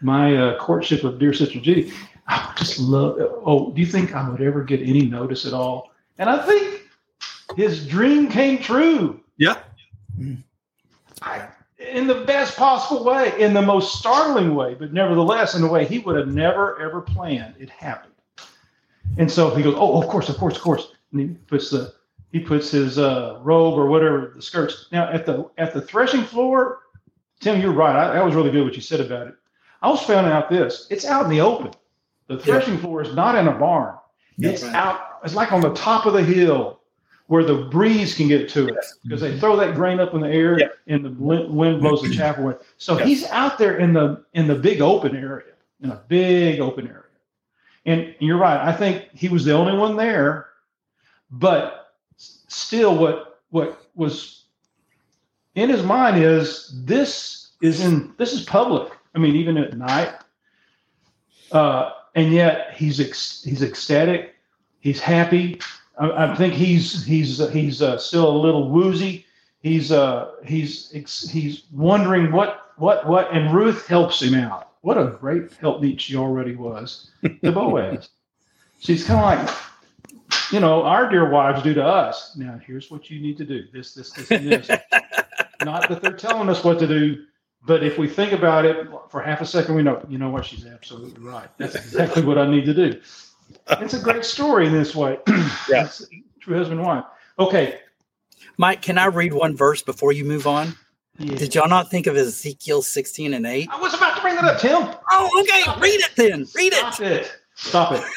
my uh, courtship of dear sister Judy. I would just love. Oh, do you think I would ever get any notice at all? And I think his dream came true. Yeah. I, in the best possible way, in the most startling way, but nevertheless, in a way he would have never ever planned. It happened. And so he goes, "Oh, of course, of course, of course." And he puts the he puts his uh, robe or whatever the skirts. Now at the at the threshing floor, Tim, you're right. I, that was really good what you said about it. I was finding out this. It's out in the open. The threshing floor is not in a barn. It's Right. out. It's like on the top of the hill where the breeze can get to it because they throw that grain up in the air Yeah. and the wind blows the chaff away. So Yeah. he's out there in the in the big open area, in a big open area. And you're right. I think he was the only one there, but still, what what was in his mind is this is in this is public. I mean, even at night, uh, and yet he's he's ecstatic. He's happy. I, I think he's he's he's uh, still a little woozy. He's uh he's ex- he's wondering what what what, and Ruth helps him out. What a great helpmeet she already was to Boaz. [laughs] She's kind of like, you know, our dear wives do to us. Now, here's what you need to do. This, this, this, and this. [laughs] Not that they're telling us what to do, but if we think about it for half a second, we know, you know what, she's absolutely right. That's exactly what I need to do. It's a great story in this way. [clears throat] Yeah. True husband and wife. Okay. Mike, can I read one verse before you move on? Yeah. Did y'all not think of Ezekiel 16 and 8? I was about to bring that up, Tim. Oh, okay. Read it then. Read Stop it. it. Stop it. [laughs]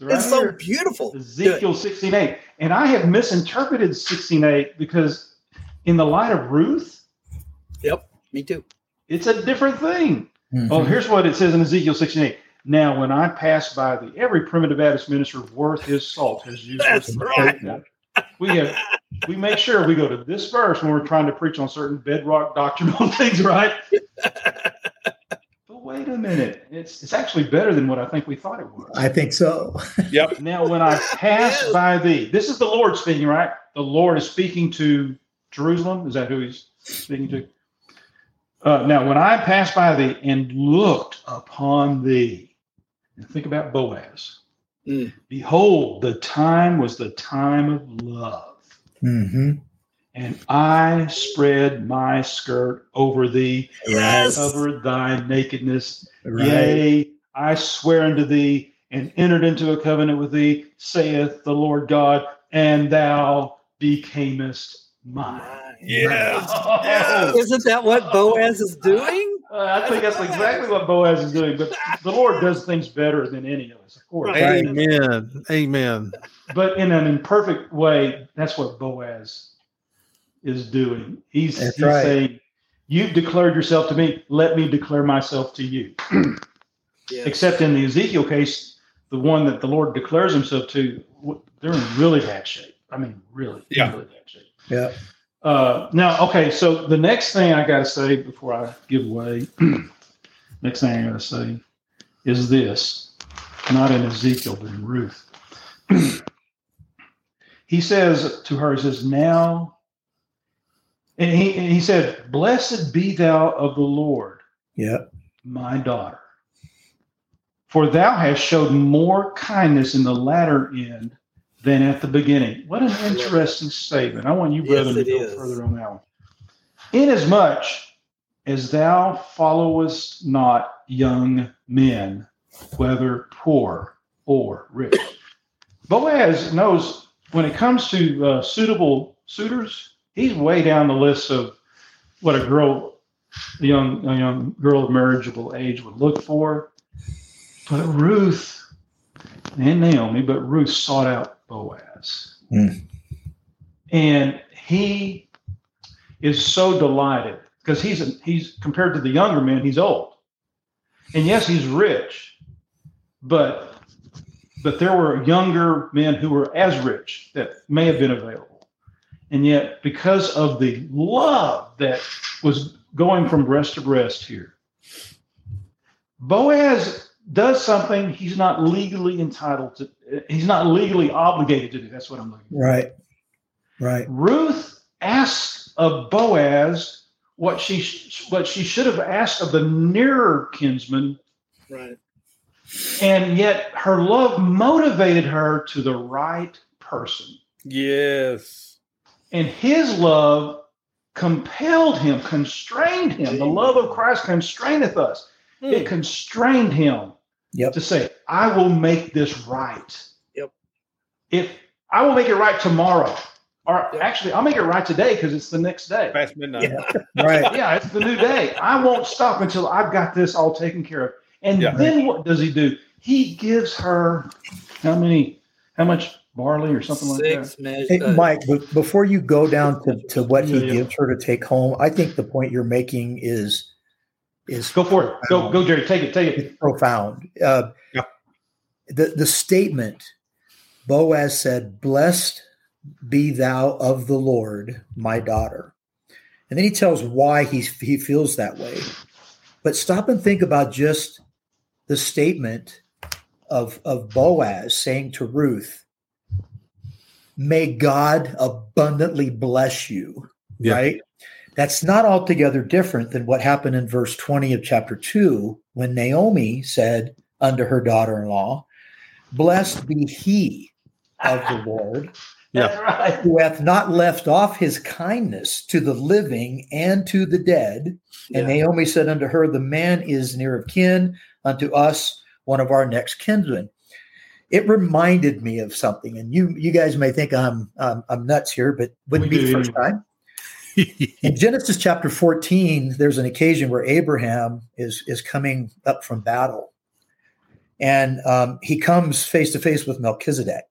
It's right It's so here. beautiful. Do it. Ezekiel 16:8. And I have misinterpreted 16:8 because in the light of Ruth, Yep. Me too. it's a different thing. Mhm. Oh, here's what it says in Ezekiel 16:8. Now, when I pass by thee, every primitive Baptist minister worth his salt has used That's this. right. Now, We have we make sure we go to this verse when we're trying to preach on certain bedrock doctrinal [laughs] things, right? but wait a minute, it's it's actually better than what I think we thought it was. I think so. Yep. Now, when I pass by thee, this is the Lord speaking, right? The Lord is speaking to Jerusalem. Is that who he's speaking to? Uh, now, when I passed by thee and looked upon thee, and think about Boaz. Mm. Behold, the time was the time of love, hmm and I spread my skirt over thee, Yes. covered thy nakedness, Right. Yea, I swear unto thee and entered into a covenant with thee, saith the Lord God, and thou becamest mine. Yeah. Oh, Isn't that what Boaz is doing? Uh, I think that's exactly what Boaz is doing, but the Lord does things better than any of us, of course. Right. Amen. Amen. But in an imperfect way, that's what Boaz is doing. He's, he's right. saying, You've declared yourself to me, let me declare myself to you. [clears throat] Yes. Except in the Ezekiel case, the one that the Lord declares himself to, they're in really bad shape. I mean, really, Yeah. really bad shape. Yeah. Uh, now, okay, so the next thing I got to say before I give away, [clears throat] next thing I got to say is this not in Ezekiel, but in Ruth. [clears throat] he says to her, he says, Now, and he, and he said, Blessed be thou of the Lord Yeah. my daughter. For thou hast showed more kindness in the latter end than at the beginning. What an interesting statement. I want you, Yes, to go is. further on that one. Inasmuch as thou followest not young men, whether poor or rich. Boaz knows when it comes to uh, suitable suitors, he's way down the list of what a girl a young a young girl of marriageable age would look for. But Ruth and Naomi, but Ruth sought out Boaz. Mm. And he is so delighted because he's he's compared to the younger men, he's old. And yes, he's rich, but but there were younger men who were as rich that may have been available. And yet, because of the love that was going from breast to breast here, Boaz does something he's not legally entitled to, he's not legally obligated to do. That's what I'm looking for. Right. Right. Ruth asks of Boaz what she what she should have asked of the nearer kinsman, Right. and yet her love motivated her to the right person. Yes. And his love compelled him, constrained him. The love of Christ constraineth us. It hmm. constrained him Yep. to say, I will make this right. Yep. If I will make it right tomorrow, or actually, I'll make it right today because it's the next day. Past midnight. Yeah. [laughs] Right. yeah, it's the new day. I won't stop until I've got this all taken care of. And Yeah. then what does he do? He gives her how many, how much barley or something like that? Six measures. Hey, Mike, be- before you go down to, to what he Yeah, yeah. gives her to take home, I think the point you're making is is Go for it. Go, go, Jerry. Take it. Take it. it's profound. Uh, Yeah. The the statement Boaz said, "Blessed be thou of the Lord, my daughter," and then he tells why he he feels that way. But stop and think about just the statement of of Boaz saying to Ruth, "May God abundantly bless you." Yeah. Right. That's not altogether different than what happened in verse 20 of chapter 2 when Naomi said unto her daughter in law, Blessed be he of the [laughs] Lord, Yeah. Right. who hath not left off his kindness to the living and to the dead. And Yeah. Naomi said unto her, The man is near of kin unto us, one of our next kinsmen. it reminded me of something. And you you guys may think I'm um, I'm nuts here, but wouldn't We be the first time. [laughs] In Genesis chapter 14, there's an occasion where Abraham is is coming up from battle, and um, he comes face to face with Melchizedek,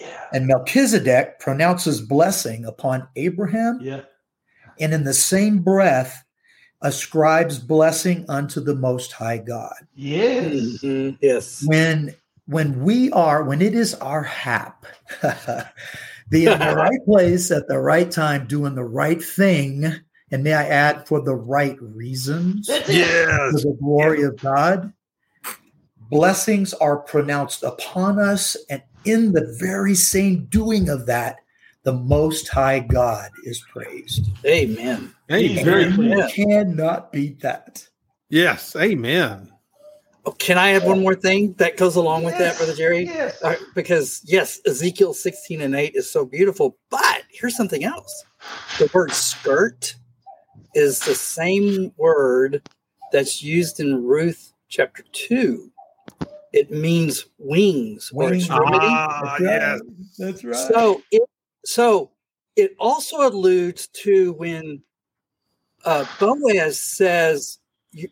Yeah. and Melchizedek pronounces blessing upon Abraham, Yeah. and in the same breath ascribes blessing unto the Most High God. Yes. Mhm. Yes. When when we are when it is our hap, [laughs] be in the [laughs] right place at the right time, doing the right thing, and may I add for the right reasons. That's it. yes. for the glory of God. Blessings are pronounced upon us, and in the very same doing of that, the Most High God is praised. Amen. He's Amen. very clear. you cannot beat that. Yes. Amen. Oh, can I add one more thing that goes along with that, Brother Jerry? Yes. Uh, because yes, Ezekiel 16 and 8 is so beautiful, but here's something else. The word skirt is the same word that's used in Ruth chapter 2. It means wings or Wings. extremity. Ah, That's yes. right. That's right. So it so it also alludes to when uh, Boaz says, you,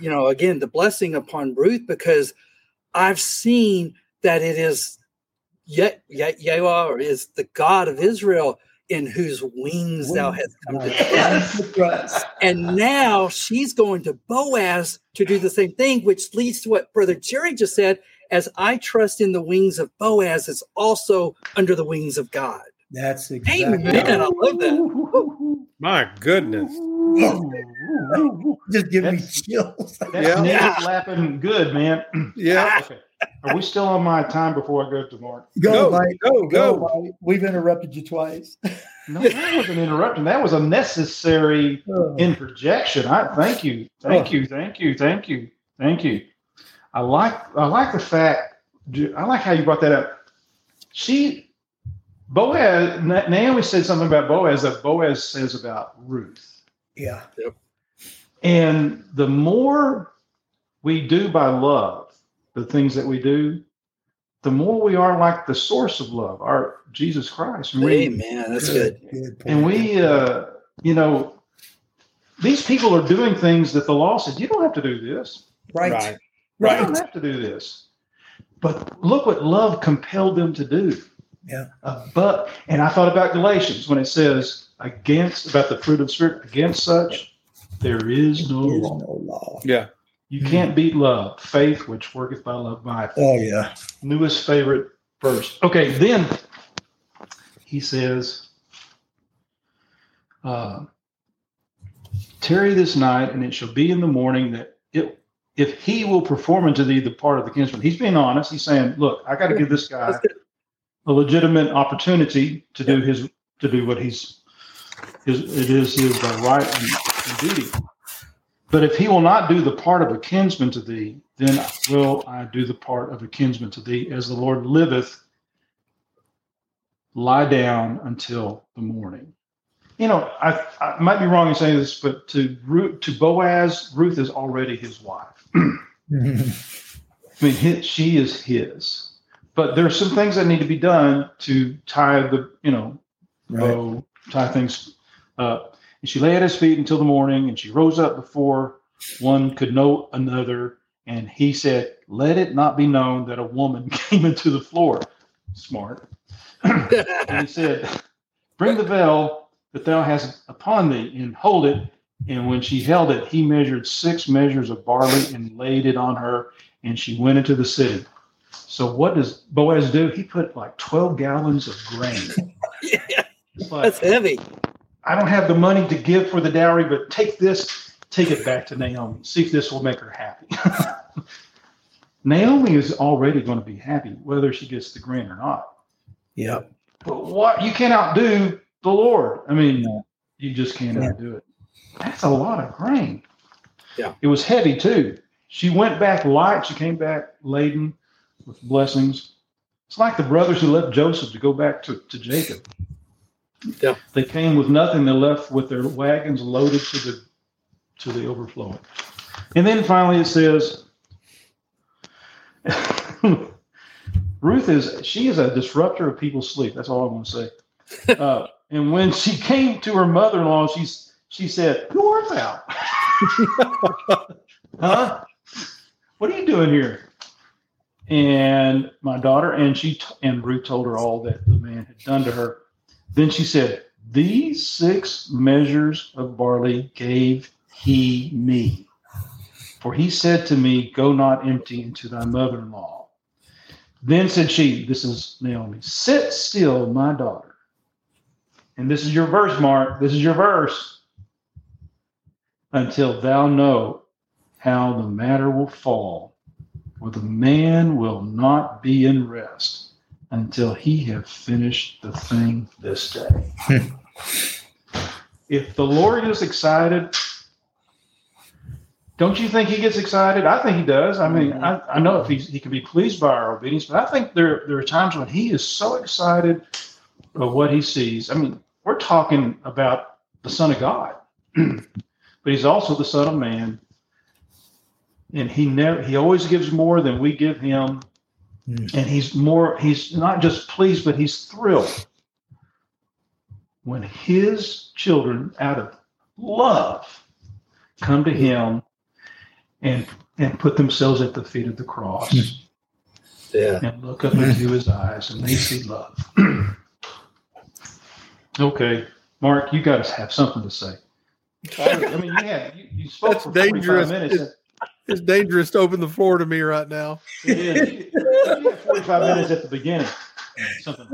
you know, again the blessing upon Ruth because I've seen that it is yet yet Yahweh is the God of Israel in whose wings thou hast come to Right. trust. And now she's going to Boaz to do the same thing, which leads to what Brother Jerry just said. As I trust in the wings of Boaz, it's also under the wings of God. That's exactly Amen. I love that. My goodness. [laughs] Just give me chills. That's Yeah. yeah. slapping good, man. Yeah. Okay. Are we still on my time before I go to Mark? Go, Go, Mike. go, Go, go. Mike. We've interrupted you twice. [laughs] No, that wasn't interrupting. That was a necessary Oh, interjection. I thank you, thank Oh. you, thank you, thank you, thank you. I like I like the fact. I like how you brought that up. She, Boaz, Naomi said something about Boaz that Boaz says about Ruth. yeah. And the more we do by love, the things that we do, the more we are like the source of love, our Jesus Christ. And we, Amen. That's good. Good and we, uh, you know, these people are doing things that the law said, you don't have to do this. right. Right. You don't have to do this. But look what love compelled them to do. Yeah. Uh, but, and I thought about Galatians when it says against, about the fruit of the spirit, against such, there is no There is law. no law. Yeah. You can't beat love, faith which worketh by love. My Oh yeah. newest favorite verse. Okay, then he says, uh, "Tarry this night, and it shall be in the morning that it, if he will perform unto thee the part of the kinsman." He's being honest. He's saying, "Look, I got to give this guy a legitimate opportunity to do his to do what he's his it is his uh, right and, and duty. But if he will not do the part of a kinsman to thee, then will I do the part of a kinsman to thee, as the Lord liveth. Lie down until the morning. You know, I, I might be wrong in saying this, but to Ruth, to Boaz, Ruth is already his wife. [clears throat] I mean, he, she is his. But there are some things that need to be done to tie the, you know, right. bow, tie things up. And she lay at his feet until the morning, and she rose up before one could know another. And he said, Let it not be known that a woman [laughs] came into the floor. Smart. [clears throat] and he said, Bring the veil that thou hast upon thee, and hold it. And when she held it, he measured six measures of barley and laid it on her, and she went into the city. So what does Boaz do? He put like 12 gallons of grain. [laughs] Yeah, But that's heavy. I don't have the money to give for the dowry, but take this, take it back to Naomi. See if this will make her happy. [laughs] Naomi is already going to be happy whether she gets the grain or not. Yeah. But what you can't outdo the Lord. I mean, you just can't Yeah. outdo it. That's a lot of grain. Yeah. It was heavy too. She went back light. She came back laden with blessings. It's like the brothers who left Joseph to go back to, to Jacob. Yeah. They came with nothing. They left with their wagons loaded to the to the overflowing. And then finally it says, [laughs] Ruth is she is a disruptor of people's sleep. That's all I want to say. [laughs] Uh, and when she came to her mother-in-law, she's she said, "Who art thou? [laughs] huh? What are you doing here?" And my daughter and she t- and Ruth told her all that the man had done to her. Then she said, "These six measures of barley gave he me." For he said to me, Go not empty into thy mother in law. Then said she, This is Naomi, sit still, my daughter. And this is your verse, Mark. This is your verse. Until thou know how the matter will fall, for the man will not be in rest until he have finished the thing this day. Hmm. if the Lord is excited, don't you think he gets excited? I think he does. I mean, I, I know if he's, he can be pleased by our obedience, but I think there, there are times when he is so excited of what he sees. I mean, we're talking about the Son of God, [clears throat] but he's also the Son of Man. And he never he always gives more than we give him. Mm. And he's more, he's not just pleased, but he's thrilled when his children out of love come to him and and put themselves at the feet of the cross Yeah. and look up into his eyes and they see love. [clears throat] okay, Mark, you got to have something to say. I mean, you had you, you spoke That's for 45 minutes. It's dangerous to open the floor to me right now. It is. You, you had 45 minutes at the beginning. Something,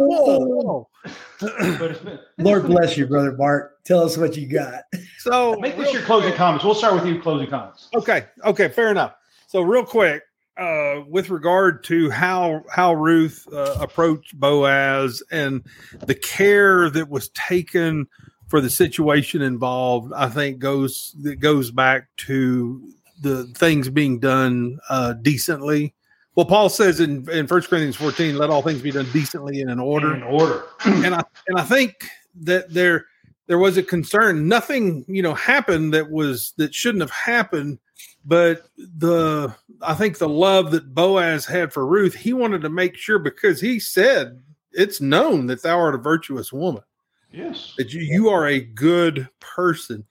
but Lord bless you, brother Mark. Tell us what you got. So Make this your closing comments. We'll start with you. Closing comments. Okay. Okay. Fair enough. So real quick, uh, with regard to how how Ruth uh, approached Boaz and the care that was taken for the situation involved, I think goes that goes back to the things being done uh, decently. Well, Paul says in in First Corinthians fourteen, "Let all things be done decently and in order." In order. [clears throat] and I and I think that there there was a concern. Nothing, you know, happened that was that shouldn't have happened. But the I think the love that Boaz had for Ruth, he wanted to make sure because he said it's known that thou art a virtuous woman, Yes. that you, you are a good person.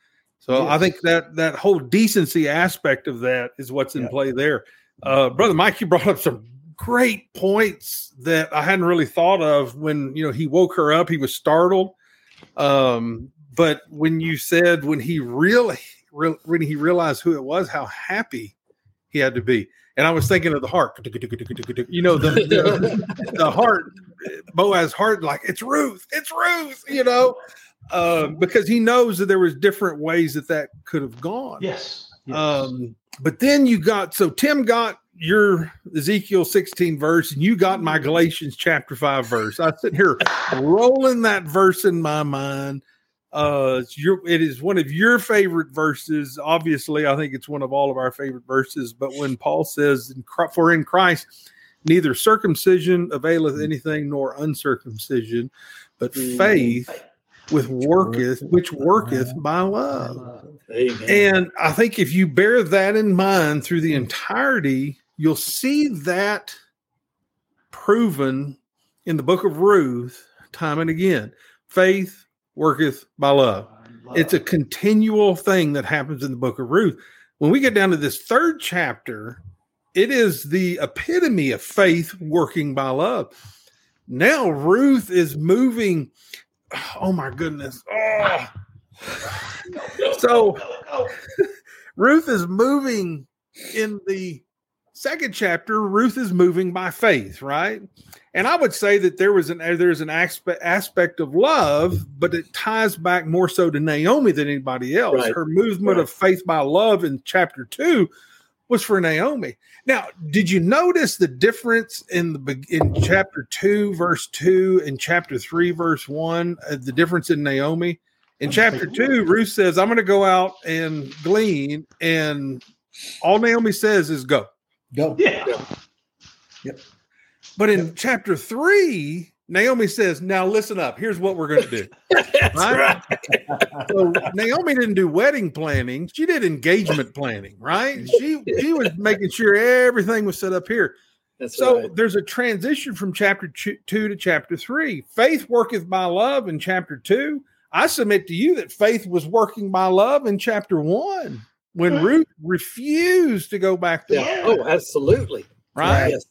So I think that that whole decency aspect of that is what's in Yeah. play there. Uh, Brother Mike, you brought up some great points that I hadn't really thought of when you know he woke her up. He was startled, um, but when you said when he really re- when he realized who it was, how happy he had to be. And I was thinking of the heart, you know, the the, the heart, Boaz's heart, like it's Ruth, it's Ruth, you know, uh, because he knows that there was different ways that that could have gone. Yes. yes. Um, but then you got so Tim got your Ezekiel 16 verse, and you got my Galatians chapter 5 verse. I sit here rolling that verse in my mind. Uh, it's your it is one of your favorite verses. Obviously, I think it's one of all of our favorite verses. But when Paul says, "For in Christ neither circumcision availeth anything nor uncircumcision, but faith with worketh, which worketh by love." Amen. And I think if you bear that in mind through the entirety, you'll see that proven in the book of Ruth time and again. Faith worketh by love. It's a continual thing that happens in the book of Ruth. When we get down to this third chapter, it is the epitome of faith working by love. Now Ruth is moving. Oh my goodness. Oh. So [laughs] Ruth is moving in the second chapter. Ruth is moving by faith, right? And I would say that there was an there's an aspect aspect of love, but it ties back more so to Naomi than anybody else. Right. Her movement Right. of faith by love in chapter two was for Naomi. Now, did you notice the difference in the beg- in chapter two, verse two, and chapter three, verse one? Uh, the difference in Naomi. In chapter two, Ruth says, "I'm going to go out and glean," and all Naomi says is, "Go." Go. Yeah. Yep. But in chapter three, Naomi says, "Now listen up. Here's what we're going to do." [laughs] Right? right. so Naomi didn't do wedding planning; she did engagement planning. Right? She she was making sure everything was set up here. That's So right. there's a transition from chapter two to chapter three. Faith worketh by love in chapter two. I submit to you that faith was working by love in chapter one when. Ruth refused to go back to Yeah. Oh, absolutely. right? Yes.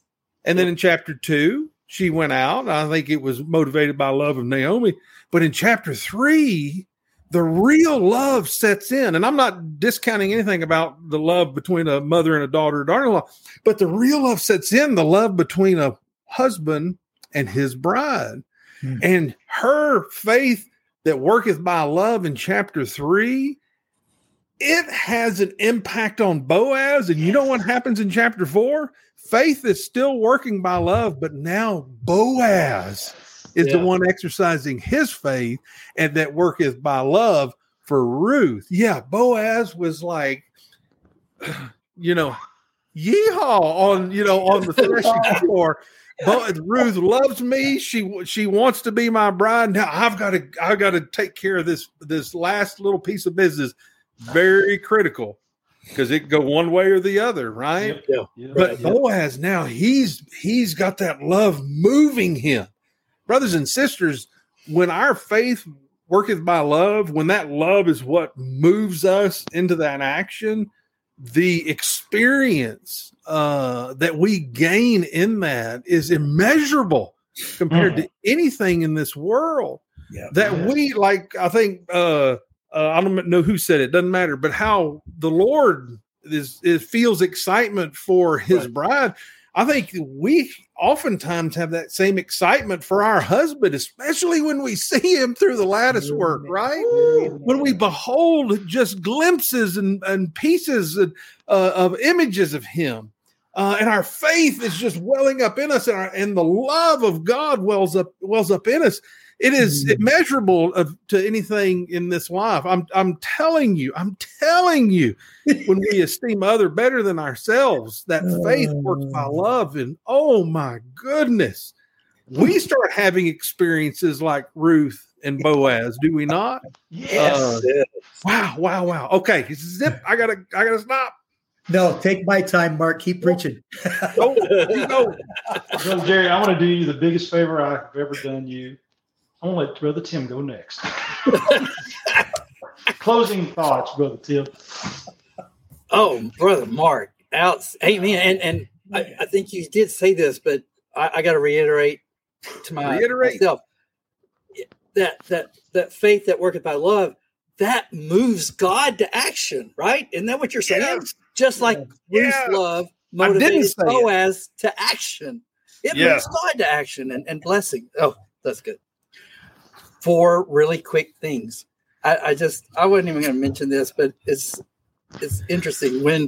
And then in chapter two, she went out. I think it was motivated by love of Naomi. But in chapter three, the real love sets in. And I'm not discounting anything about the love between a mother and a daughter or daughter in law, but the real love sets in the love between a husband and his bride. Hmm. And her faith that worketh by love in chapter three, it has an impact on Boaz. And you know what happens in chapter four? Faith is still working by love, but now Boaz is the one exercising his faith and that worketh by love for Ruth. Yeah, Boaz was like, [sighs] you know, yeehaw on you know on the threshing [laughs] floor. But Ruth loves me. She she wants to be my bride. Now I've got to I've got to take care of this this last little piece of business. Very critical because it can go one way or the other, right? Yeah. Yeah. But Right, yeah. Boaz now he's he's got that love moving him. Brothers and sisters, when our faith worketh by love, when that love is what moves us into that action, the experience uh, that we gain in that is immeasurable compared to anything in this world. Yeah. That Yeah. we like, I think uh, uh, I don't know who said it, doesn't matter, but how the Lord is, is feels excitement for His bride. I think we oftentimes have that same excitement for our husband, especially when we [laughs] see him through the lattice work, right? When we behold just glimpses and, and pieces of, uh, of images of him. Uh, and our faith is just welling up in us, and, our, and the love of God wells up wells up in us. It is Mm. immeasurable of, to anything in this life. I'm I'm telling you, I'm telling you, when we [laughs] esteem other better than ourselves, that faith works by Mm. love. And oh my goodness, we start having experiences like Ruth and Boaz, do we not? Yes. Uh, Yeah. Wow, wow, wow. Okay, zip. I gotta, I gotta stop. No, take my time, Mark. Keep preaching. Go, you go. Jerry, I want to do you the biggest favor I've ever done you. I want to let Brother Tim go next. [laughs] Closing thoughts, Brother Tim. Oh, brother Mark, out. Amen. And and I, I think you did say this, but I, I got to reiterate to my Reiterate. myself that that that faith that worketh by love that moves God to action, right? Isn't that what you're saying? Yes. Just like Yes. Ruth's love I didn't motivated say it. Boaz to action. It Yeah. moves God to action and, and blessing. Oh, that's good. Four really quick things. I, I just I wasn't even going to mention this, but it's it's interesting when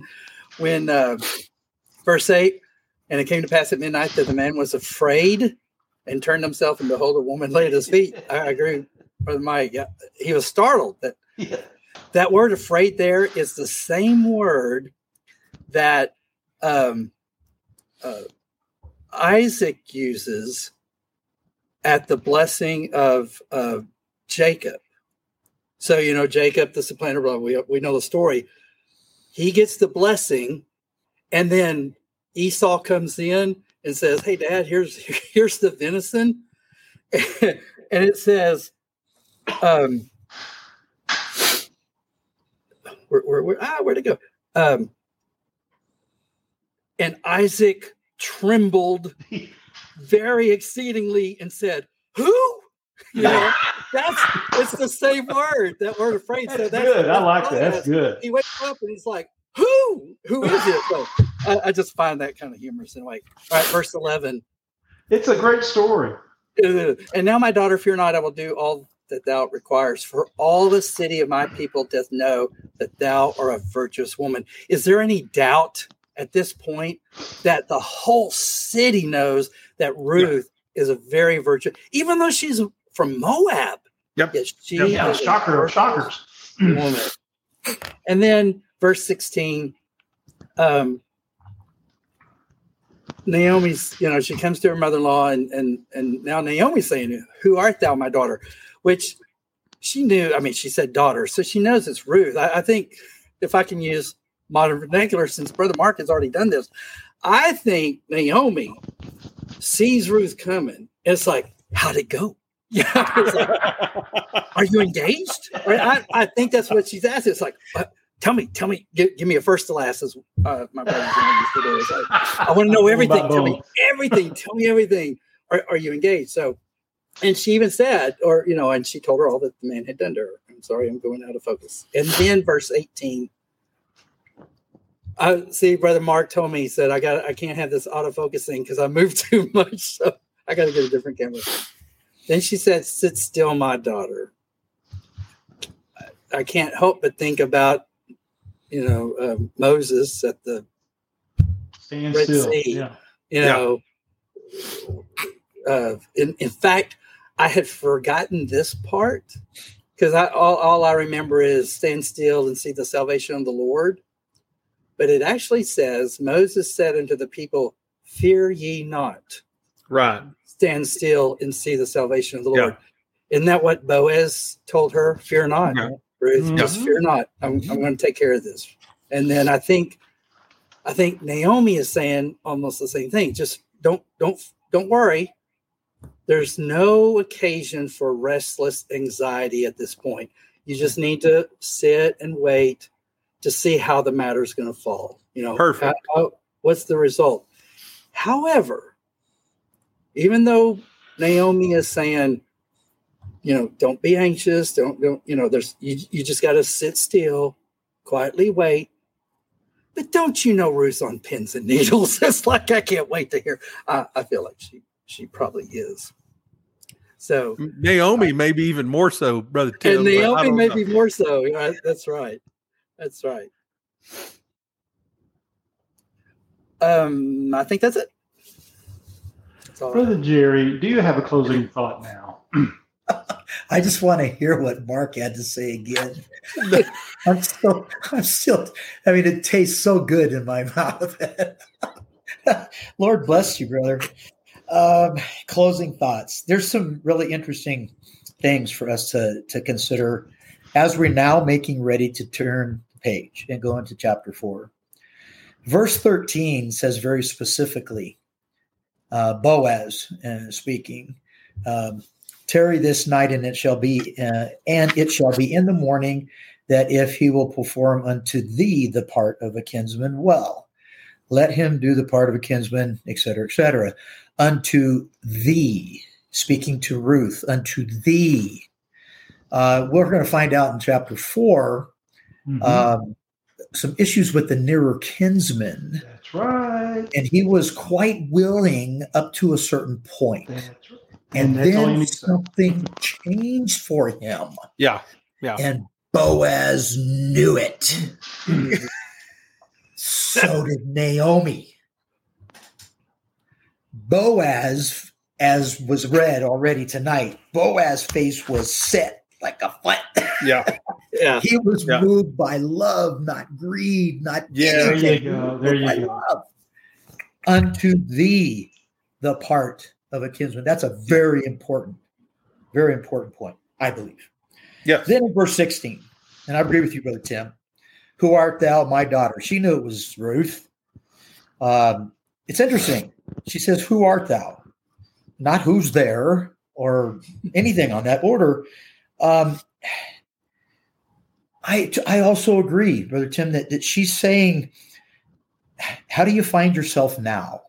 when uh, verse eight, and it came to pass at midnight that the man was afraid and turned himself, and behold, a woman lay at his feet. I, agree, brother Mike. Yeah, he was startled that [laughs] Yeah. that word afraid there is the same word that um, uh, Isaac uses at the blessing of Jacob. So you know Jacob, the supplanter. brother, We we know the story. He gets the blessing, and then Esau comes in and says, "Hey, Dad, here's [laughs] here's the venison," [laughs] and it says, um, where, where, where, ah, where'd it go? Um, and Isaac trembled [laughs] very exceedingly and said, "Who?" You know, that's it's the same word. That word afraid. That's so that's, good. I like that. That's good. He wakes up and he's like, "Who? Who is it?" So I, I just find that kind of humorous and like, all right, verse eleven. It's a great story. And now, my daughter, fear not, I will do all that thou requires. For all the city of my people doth know that thou art a virtuous woman. Is there any doubt at this point that the whole city knows that Ruth is a very virtuous, even though she's from Moab? Yep. Yet she Yeah, is a shocker of shockers. woman. And then verse 16, um, Naomi's, you know, she comes to her mother-in-law and and and now Naomi's saying, Who art thou, my daughter? Which she knew, I mean, she said daughter, so she knows it's Ruth. I, I think if I can use modern vernacular, since Brother Mark has already done this, I think Naomi sees Ruth coming. It's like, how'd it go? Yeah, [laughs] like, are you engaged? I, I, think that's what she's asking. It's like, tell me, tell me, give, give me a first to last, as uh, my brother used to do. I want to know [laughs] everything. Tell me everything. [laughs] Tell me everything. Are, are you engaged? So, and she even said, or you know, and she told her all that the man had done to her. I'm sorry, I'm going out of focus. And then verse 18. I see, brother Mark told me he said I got I can't have this autofocus thing because I move [laughs] too much, so I got to get a different camera. Then she said, "Sit still, my daughter." I can't help but think about, you know, uh, Moses at the Stand Red still. Sea. Yeah. You know, uh, in in fact, I had forgotten this part because I all, all I remember is stand still and see the salvation of the Lord. But it actually says Moses said unto the people, "Fear ye not." Right. stand still and see the salvation of the Lord. Isn't that what Boaz told her? Fear not, Yeah. Ruth. Mhm. Just fear not. I'm, I'm going to take care of this. And then I think, I think Naomi is saying almost the same thing. Just don't, don't, don't worry. There's no occasion for restless anxiety at this point. You just need to sit and wait to see how the matter is going to fall. You know, Perfect. how- what's the result? However, even though Naomi is saying, you know, don't be anxious, don't don't, you know, there's you, you just got to sit still, quietly wait. But don't you know Ruth's on pins and needles? [laughs] It's like I can't wait to hear. I, I feel like she she probably is. So Naomi, uh, maybe even more so, brother Tim. and Naomi maybe more so. Right? That's right. That's right. Um, I think that's it. That's all I Brother Jerry, do you have a closing thought now? [laughs] I just want to hear what Mark had to say again. [laughs] I'm still, I'm still, I mean, it tastes so good in my [laughs] mouth. Lord bless you, brother. Um, closing thoughts. There's some really interesting things for us to, to consider as we're now making ready to turn the page and go into chapter four. Verse 13 says very specifically, uh, Boaz uh, speaking, um, tarry this night and it shall be uh, and it shall be in the morning that if he will perform unto thee the part of a kinsman well let him do the part of a kinsman etc etc unto thee speaking to ruth unto thee uh, we're going to find out in chapter 4 Mhm. um, some issues with the nearer kinsman That's right. and he was quite willing up to a certain point That's right. and that's then need say. something changed for him Yeah. Yeah. and boaz knew it [laughs] so did naomi boaz as was read already tonight boaz's face was set like a flint [laughs] Yeah. Yeah. he was Yeah. moved by love not greed not Yeah, There you go. There you go. love. unto thee the part of a kinsman. That's a very important, very important point, I believe. Yes. Then in verse 16, and I agree with you, Brother Tim, who art thou, my daughter? She knew it was Ruth. Um, it's interesting. She says, Who art thou? Not who's there or anything on that order. Um, I, I also agree, Brother Tim, that, that she's saying, How do you find yourself now?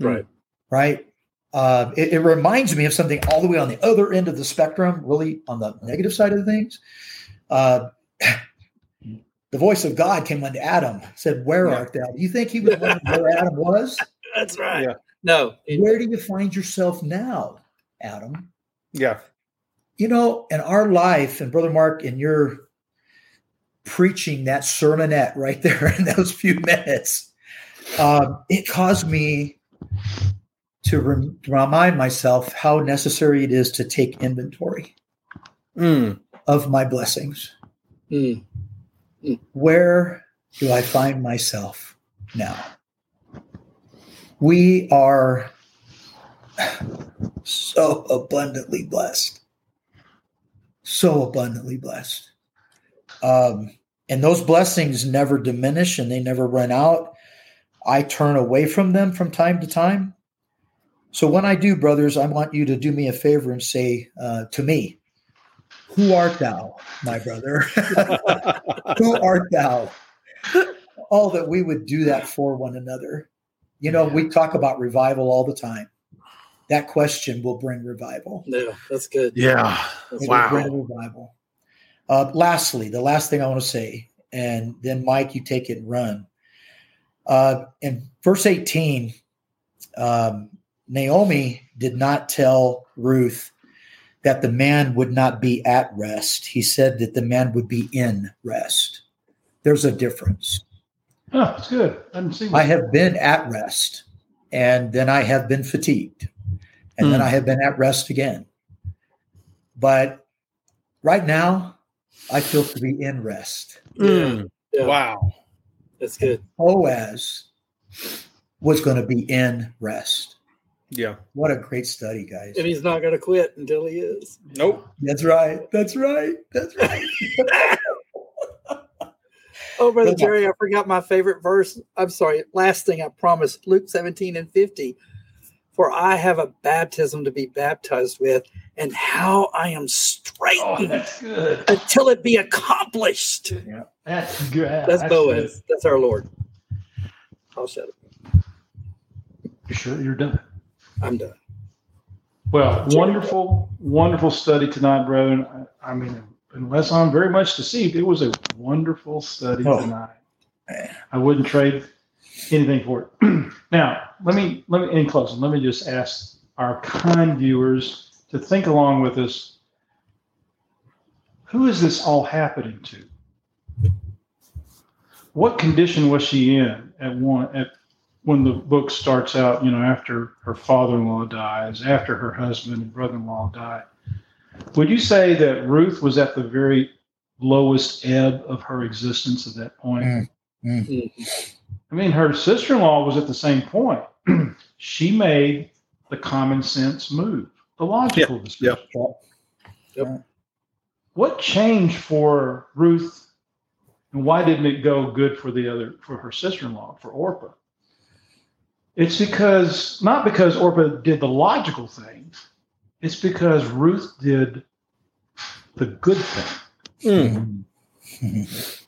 Right. right? Uh, it, it reminds me of something all the way on the other end of the spectrum, really on the negative side of things. Uh, [clears throat] the voice of God came unto Adam, said, Where Yeah. art thou? Do you think he was wondering where [laughs] Adam was? That's right. Yeah. No. it- Where do you find yourself now, Adam? Yeah. You know, in our life, and Brother Mark, in your preaching that sermonette right [laughs] there in those few minutes, um, it caused me to rem- remind myself how necessary it is to take inventory Mm. of my blessings. Mm. Where do I find myself now? We are [sighs] so abundantly blessed. So abundantly blessed. Um, and those blessings never diminish and they never run out. I turn away from them from time to time. So when I do, brothers, I want you to do me a favor and say uh, to me, Who art thou, my brother? [laughs] Who art thou? All that we would do that for one another. You know, we talk about revival all the time. That question will bring revival. Yeah, that's good. Yeah. It Wow. bring revival. Uh, lastly, the last thing I want to say, and then Mike, you take it and run. Uh, in verse 18, um, Naomi did not tell Ruth that the man would not be at rest. He said that the man would be in rest. There's a difference. Oh, it's good. I didn't see I have been at rest, and then I have been fatigued, and then Hmm. I have been at rest again. But right now, I feel to be in rest. Mm. Yeah, Wow. that's good. Boaz was going to be in rest. Yeah. What a great study, guys. And he's not going to quit until he is. Nope. That's right. That's right. That's right. [laughs] Oh, Brother Jerry, I forgot my favorite verse. I'm sorry. Last thing I promised Luke 17 and 50. For I have a baptism to be baptized with, and how I am Oh, straitened that's good. until it be accomplished. Yeah, That's good. That's Boaz. That's our Lord. I'll shut it. You sure you're done? I'm done. Well, wonderful, wonderful study tonight, brethren. I, I mean, unless I'm very much deceived, it was a wonderful study Oh. tonight. I wouldn't trade anything for it. [clears throat] now, let me let me in closing. Let me just ask our kind viewers to think along with us. Who is this all happening to? What condition was she in at one at when the book starts out, you know, after her father-in-law dies, after her husband and brother-in-law die, would you say that Ruth was at the very lowest ebb of her existence at that point? Mm. I mean, her sister-in-law was at the same point. [clears throat] she made the common sense move, the logical decision. Yep. What changed for Ruth, and why didn't it go good for the other, for her sister-in-law, for Orpah? It's because not because Orpah did the logical things. It's because Ruth did the good thing. Mm. [laughs]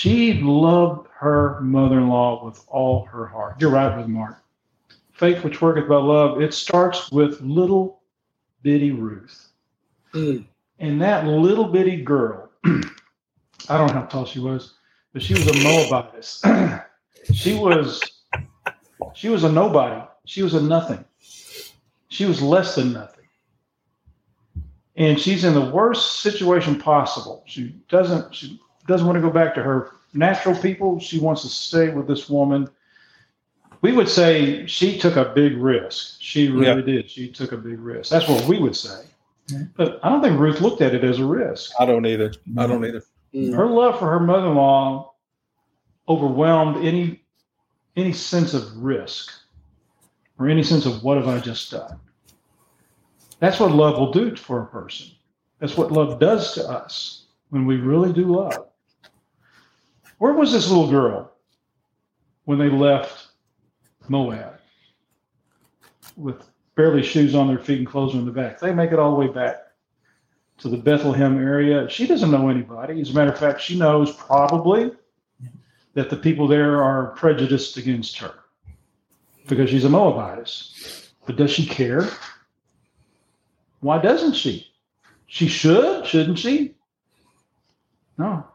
She loved her mother-in-law with all her heart. You're right, with Mark. Faith which worketh by love, it starts with little bitty Ruth. Mm. And that little bitty girl, [clears throat] I don't know how tall she was, but she was a Moabitess. [clears throat] she was she was a nobody. She was a nothing. She was less than nothing. And she's in the worst situation possible. She doesn't she doesn't want to go back to her natural people. She wants to stay with this woman. We would say she took a big risk. She really did. She took a big risk. That's what we would say. But I don't think Ruth looked at it as a risk. I don't either. I don't either. Her love for her mother-in-law overwhelmed any any sense of risk or any sense of what have I just done. That's what love will do for a person. That's what love does to us when we really do love. Where was this little girl when they left Moab with barely shoes on their feet and clothes on the back? They make it all the way back to the Bethlehem area. She doesn't know anybody. As a matter of fact, she knows probably that the people there are prejudiced against her because she's a Moabitess. But does she care? Why doesn't she? She should, shouldn't she? No.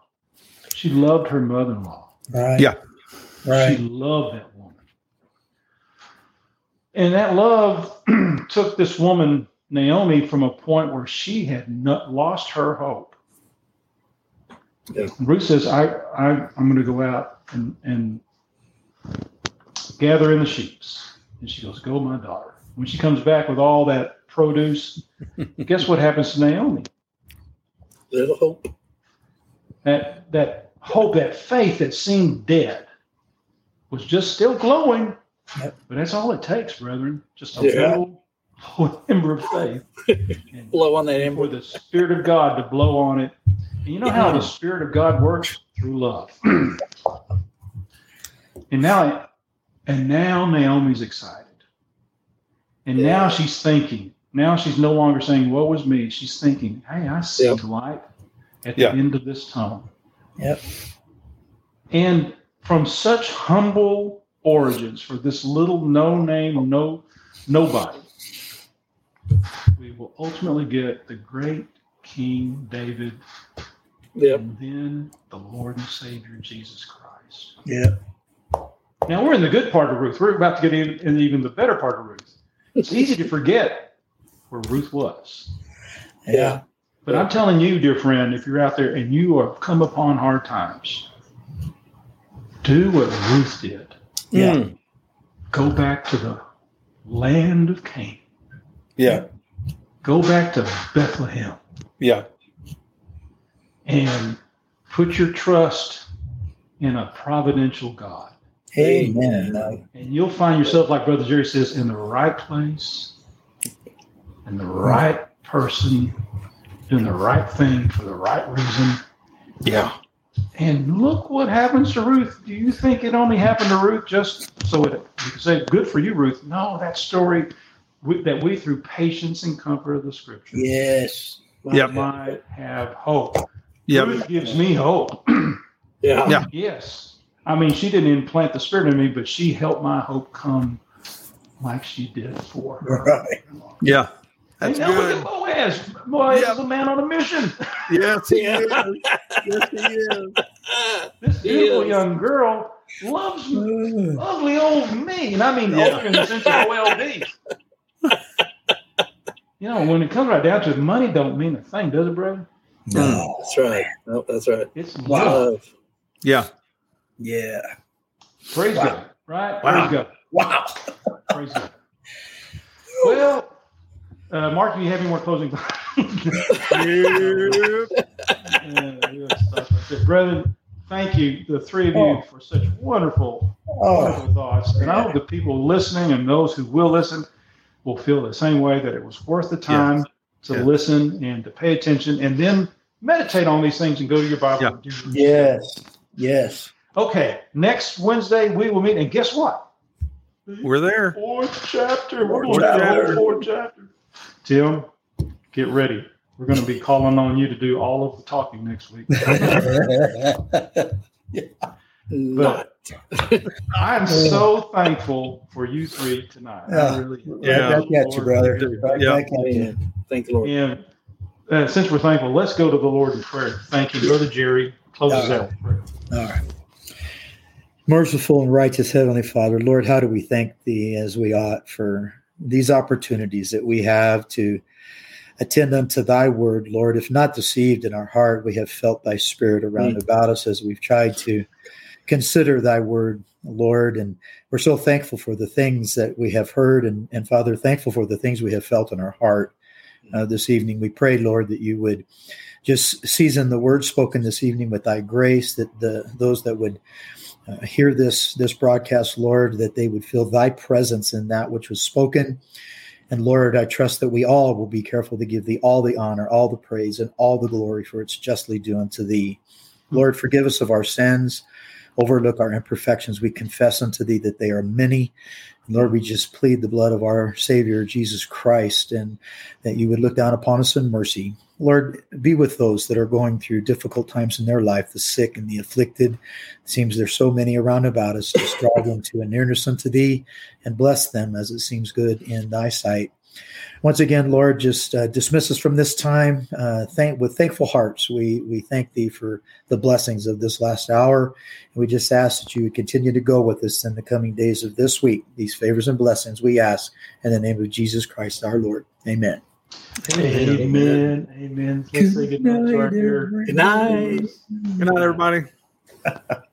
She loved her mother in law. Right. Yeah. She loved that woman. And that love [clears throat] took this woman, Naomi, from a point where she had not lost her hope. Yeah. Ruth says, I, I, I'm going to go out and, and gather in the sheeps. And she goes, Go, my daughter. When she comes back with all that produce, [laughs] guess what happens to Naomi? Little hope. That that hope, that faith that seemed dead, was just still glowing. Yep. But that's all it takes, brethren. Just a Yeah. little, little [laughs] ember of faith, and [laughs] Blow on that for ember. the Spirit of God to blow on it. And you know how the Spirit of God works. through love. [clears throat] and now, and now Naomi's excited. And now she's thinking. Now she's no longer saying, "Woe is me." She's thinking, "Hey, I see Yep. light at Yeah. the end of this tunnel." Yep. And from such humble origins for this little no name, no nobody, we will ultimately get the great King David Yep. and then the Lord and Savior Jesus Christ. Yeah. Now we're in the good part of Ruth. We're about to get in, in even the better part of Ruth. It's easy to forget where Ruth was. Yeah. But I'm telling you, dear friend, if you're out there and you are come upon hard times, do what Ruth did. Yeah. Mm. Go back to the land of Canaan. Yeah. Go back to Bethlehem Yeah. and put your trust in a providential God. Amen. And you'll find yourself, like Brother Jerry says, in the right place, and the right person, doing the right thing for the right reason. Yeah. And look what happens to Ruth. Do you think it only happened to Ruth just so it, you can say, good for you, Ruth? No, that story we, that we, through patience and comfort of the scripture, yes. Yep. might have hope. Yep. Ruth gives me hope. Yeah. Yeah. yes. I mean, she didn't implant the spirit in me, but she helped my hope come like she did for her. Right. Yeah. And That's now look good. at Boaz. Boaz Yeah. is a man on a mission. Yes, he Yeah. is. [laughs] Yes, he is. This beautiful Yes. young girl loves Uh, ugly old me. And I mean Yeah. older in the sense of OLD. you know, when it comes right down to it, money don't mean a thing, does it, brother? no. That's right. No, that's right. It's Wow. love. Love. Yeah. Yeah. Praise Wow. God. Right? Wow. Praise God. Wow. Praise God. Well, uh, Mark, do you have any more closing thoughts? Yep. Yeah, good stuff right there. Brethren, thank you, the three of you, for such wonderful, Oh, thoughts. And I hope the people listening and those who will listen will feel the same way that it was worth the time to Yeah. listen and to pay attention and then meditate on these things and go to your Bible. Yeah. and do your research. yes. Yes. Okay, next Wednesday we will meet. And guess what? We're there. Fourth chapter. We're Fourth going to chapter. the fourth chapter. Tim, get ready. We're going to be calling on you to do all of the talking next week. [laughs] Not. I'm so thankful for you three tonight. I Yeah. really am. Yeah. Right back at you, brother. Right Yeah. back at you. Thank the Lord. And uh, since we're thankful, let's go to the Lord in prayer. Thank you, Brother Jerry. Close us out. All right. Merciful and righteous Heavenly Father, Lord, how do we thank Thee as we ought for these opportunities that we have to attend unto Thy word, Lord? If not deceived in our heart, we have felt Thy Spirit around about us as we've tried to consider Thy word, Lord. And we're so thankful for the things that we have heard, and, and Father, thankful for the things we have felt in our heart uh, this evening. We pray, Lord, that you would just season the word spoken this evening with thy grace that the those that would uh, hear this this broadcast lord that they would feel thy presence in that which was spoken. And lord i trust that we all will be careful to give thee all the honor all the praise and all the glory for it's justly due unto thee. Lord forgive us of our sins. Overlook our imperfections. We confess unto thee that they are many. Lord, we just plead the blood of our Savior, Jesus Christ, and that you would look down upon us in mercy. Lord, be with those that are going through difficult times in their life, the sick and the afflicted. It seems there's so many around about us. Just [laughs] draw them to a nearness unto thee and bless them as it seems good in thy sight. Once again, Lord, just uh, dismiss us from this time uh, thank, with thankful hearts. We, we thank thee for the blessings of this last hour. And we just ask that you would continue to go with us in the coming days of this week. These favors and blessings we ask in the name of Jesus Christ our Lord. Amen. Amen. Amen. Let's say good night to our dear. Good night. Good night, everybody. [laughs]